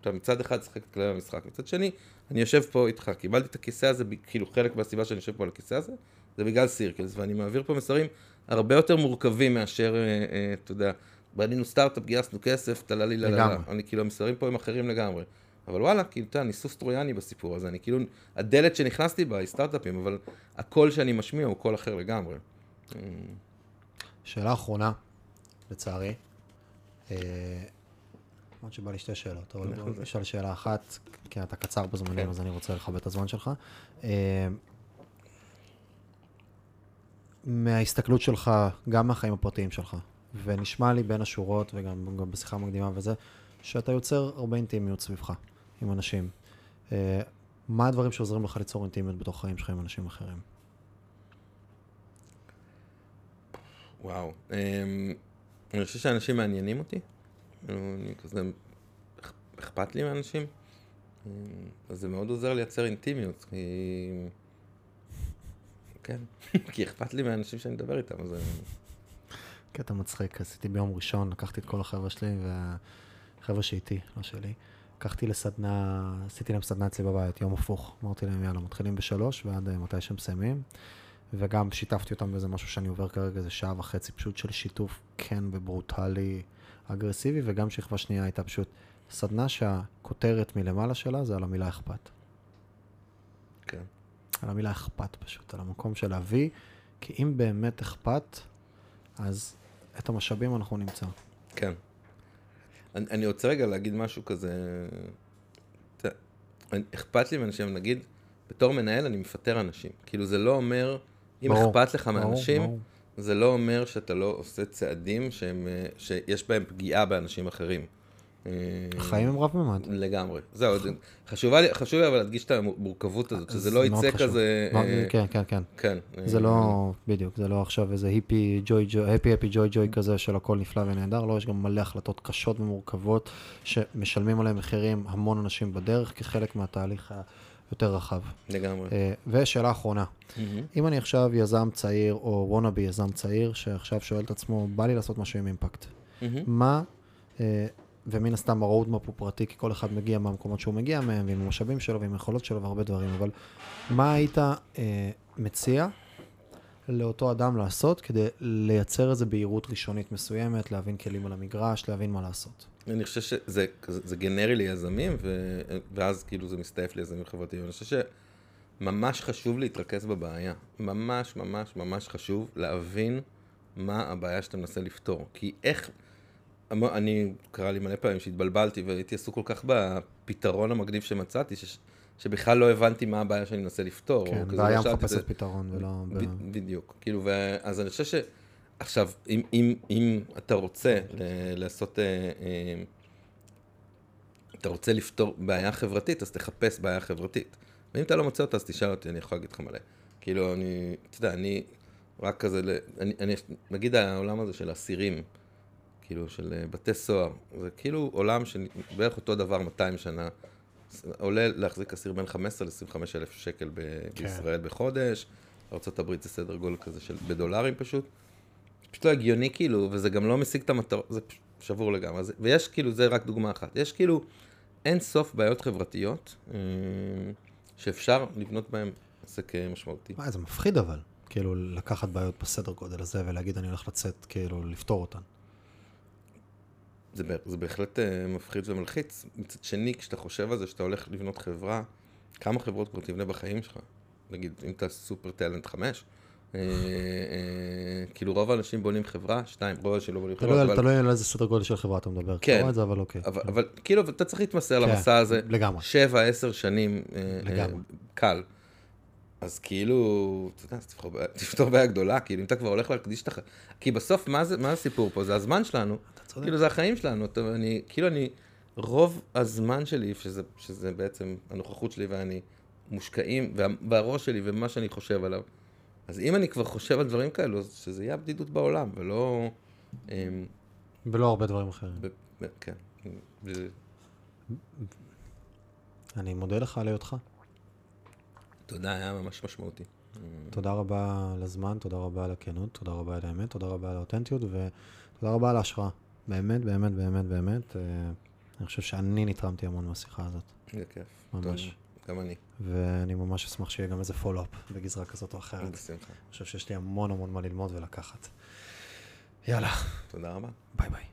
אתה מצד אחד שחק את כללי המשחק, מצד שני, אני יושב פה איתך, קיבלתי את הכיסא הזה, כאילו חלק מהסיבה שאני יושב פה על הכיסא הזה, זה בגלל סירקלס, ואני מעביר פה מסרים הרבה יותר מורכבים מאשר, אה, אה, אתה יודע, בנינו סטארט-אפ, גייסנו כסף, טללי לללה. לגמרי. אני כאילו, המסרים פה הם אחרים לגמרי. אבל וואלה, כאילו, אתה אני סוס טרויאני בסיפור הזה, אני כאילו, הדלת שנכנסתי בה היא סטארט-אפים, אבל הקול שאני משמיע הוא קול אחר לגמרי. שאלה אחרונה, לצערי. למרות שבא לי שתי שאלות, אבל נכון. בוא נשאל שאלה אחת, כי אתה קצר בזמנים, כן. אז אני רוצה לכבד את הזמן שלך. אה, מההסתכלות שלך, גם מהחיים הפרטיים שלך, ונשמע לי בין השורות, וגם גם בשיחה מקדימה וזה, שאתה יוצר הרבה אינטימיות סביבך, עם אנשים. אה, מה הדברים שעוזרים לך ליצור אינטימיות בתוך החיים שלך עם אנשים אחרים? וואו. אמ, אני חושב שאנשים מעניינים אותי. אני כזה, אכ- אכפת לי מאנשים. אמ, אז זה מאוד עוזר לייצר אינטימיות. כי... כן, [LAUGHS] כי אכפת לי מהאנשים שאני מדבר איתם, אז... קטע מצחיק, עשיתי ביום ראשון, לקחתי את כל החבר'ה שלי, והחבר'ה שאיתי, לא שלי. לקחתי לסדנה, עשיתי להם סדנה אצלי בבית, יום הפוך. אמרתי להם, יאללה, מתחילים בשלוש ועד אה, מתי שהם מסיימים. וגם שיתפתי אותם באיזה משהו שאני עובר כרגע, איזה שעה וחצי פשוט של שיתוף כן וברוטלי אגרסיבי, וגם שכבה שנייה הייתה פשוט סדנה שהכותרת מלמעלה שלה זה על המילה אכפת. כן. על המילה אכפת פשוט, על המקום של להביא, כי אם באמת אכפת, אז את המשאבים אנחנו נמצא. כן. אני, אני רוצה רגע להגיד משהו כזה, אני- אכפת לי מאנשים, נגיד, בתור מנהל אני מפטר אנשים. כאילו זה לא אומר, אם ברור, אכפת לך ברור, מאנשים, ברור. זה לא אומר שאתה לא עושה צעדים שהם, אה, שיש בהם פגיעה באנשים אחרים. אה, החיים הם רב ממד. לגמרי. זהו, חשוב לי אבל להדגיש את המורכבות הזאת, שזה לא יצא. כזה... אה, כן, כן, כן. כן. זה לא, בדיוק, זה לא עכשיו איזה היפי ג'וי ג'וי, הפי הפי ג'וי ג'וי כזה של הכל נפלא ונהדר, לא, יש גם מלא החלטות קשות ומורכבות שמשלמים עליהן מחירים המון אנשים בדרך כחלק מהתהליך היותר רחב. לגמרי. אה, ושאלה אחרונה, מהמם. אם אני עכשיו יזם צעיר או wannabe יזם צעיר שעכשיו שואל את עצמו, בא לי לעשות משהו עם אימפקט, מהמם. מה, אה, ומן הסתם ה-roadmap הוא פרטי, כי כל אחד מגיע מהמקומות שהוא מגיע מהם, ועם המשאבים שלו ועם היכולות שלו והרבה דברים, אבל מה היית אה, מציע לאותו אדם לעשות כדי לייצר איזו בהירות ראשונית מסוימת, להבין כלים על המגרש, להבין מה לעשות? אני חושב שזה זה, זה גנרי ליזמים, ו, ואז כאילו זה מסתעף ליזמים חברתיים. אני חושב שממש חשוב להתרכז בבעיה. ממש ממש ממש חשוב להבין מה הבעיה שאתה מנסה לפתור. כי איך... המ- אני, קרה לי מלא פעמים שהתבלבלתי והייתי עסוק כל כך בפתרון המגניב שמצאתי, ש, שבכלל לא הבנתי מה הבעיה שאני מנסה לפתור. כן, בעיה לא מחפשת זה. פתרון ולא... ב- ב- בדיוק. כאילו, ו... אז אני חושב ש... עכשיו, אם, אם, אם אתה רוצה לעשות... אה, אה, אתה רוצה לפתור בעיה חברתית, אז תחפש בעיה חברתית. ואם אתה לא מוצא אותה, אז תשאל אותי, אני יכול להגיד לך מלא. כאילו, אני... אתה יודע, אני רק כזה... אני, אני, נגיד העולם הזה של אסירים, כאילו, של אה, בתי סוהר, זה כאילו עולם שבערך אותו דבר 200 שנה. עולה להחזיק אסיר בין 15 ל-25 אלף שקל ב- כן. בישראל בחודש. ארה"ב זה סדר גודל כזה של בדולרים פשוט. פשוט לא הגיוני כאילו, וזה גם לא משיג את המטרות, זה פשוט שבור לגמרי. זה, ויש כאילו, זה רק דוגמה אחת. יש כאילו אין סוף בעיות חברתיות אה, שאפשר לבנות בהן עסק אה, משמעותי. מה, זה מפחיד אבל, כאילו לקחת בעיות בסדר גודל הזה ולהגיד אני הולך לצאת, כאילו לפתור אותן. זה, זה בהחלט אה, מפחיד ומלחיץ. מצד שני, כשאתה חושב על זה שאתה הולך לבנות חברה, כמה חברות כבר תבנה בחיים שלך? נגיד, אם אתה סופר טאלנט חמש, כאילו רוב האנשים בונים חברה, שתיים, רוב האנשים לא בונים חברה, תלוי תלוי על איזה סדר גודל של חברה אתה מדבר. כן. את זה, אבל אוקיי. אבל, כאילו, אתה צריך להתמסר כן, למסע הזה, לגמרי. שבע, עשר שנים, אה, אה, לגמרי. קל. אז כאילו, אתה יודע, תפתור בעיה- גדולה, כאילו, אם אתה כבר הולך להקדיש את הח... כי בסוף, מה זה- מה הסיפור פה? זה הזמן שלנו. כאילו זה החיים שלנו, אתה, אני, כאילו אני, רוב הזמן שלי, שזה, שזה בעצם הנוכחות שלי ואני מושקעים, וה, והראש שלי ומה שאני חושב עליו. אז אם אני כבר חושב על דברים כאלו, אז שזה יהיה הבדידות בעולם, ולא... אמ, ולא הרבה דברים אחרים. ב, כן. אני מודה לך על היותך. תודה, היה ממש משמעותי. תודה רבה על הזמן, תודה רבה על הכנות, תודה רבה על האמת, תודה רבה על האותנטיות, ותודה רבה על ההשראה. באמת, באמת, באמת, באמת. אה, אני חושב שאני נתרמתי המון מהשיחה הזאת, זה כיף. ממש. טוב, גם אני, ואני ממש אשמח שיהיה גם איזה פולו-אפ בגזרה כזאת או אחרת. בשמחה. אני חושב שיש לי המון המון מה ללמוד ולקחת. יאללה, תודה רבה. ביי ביי.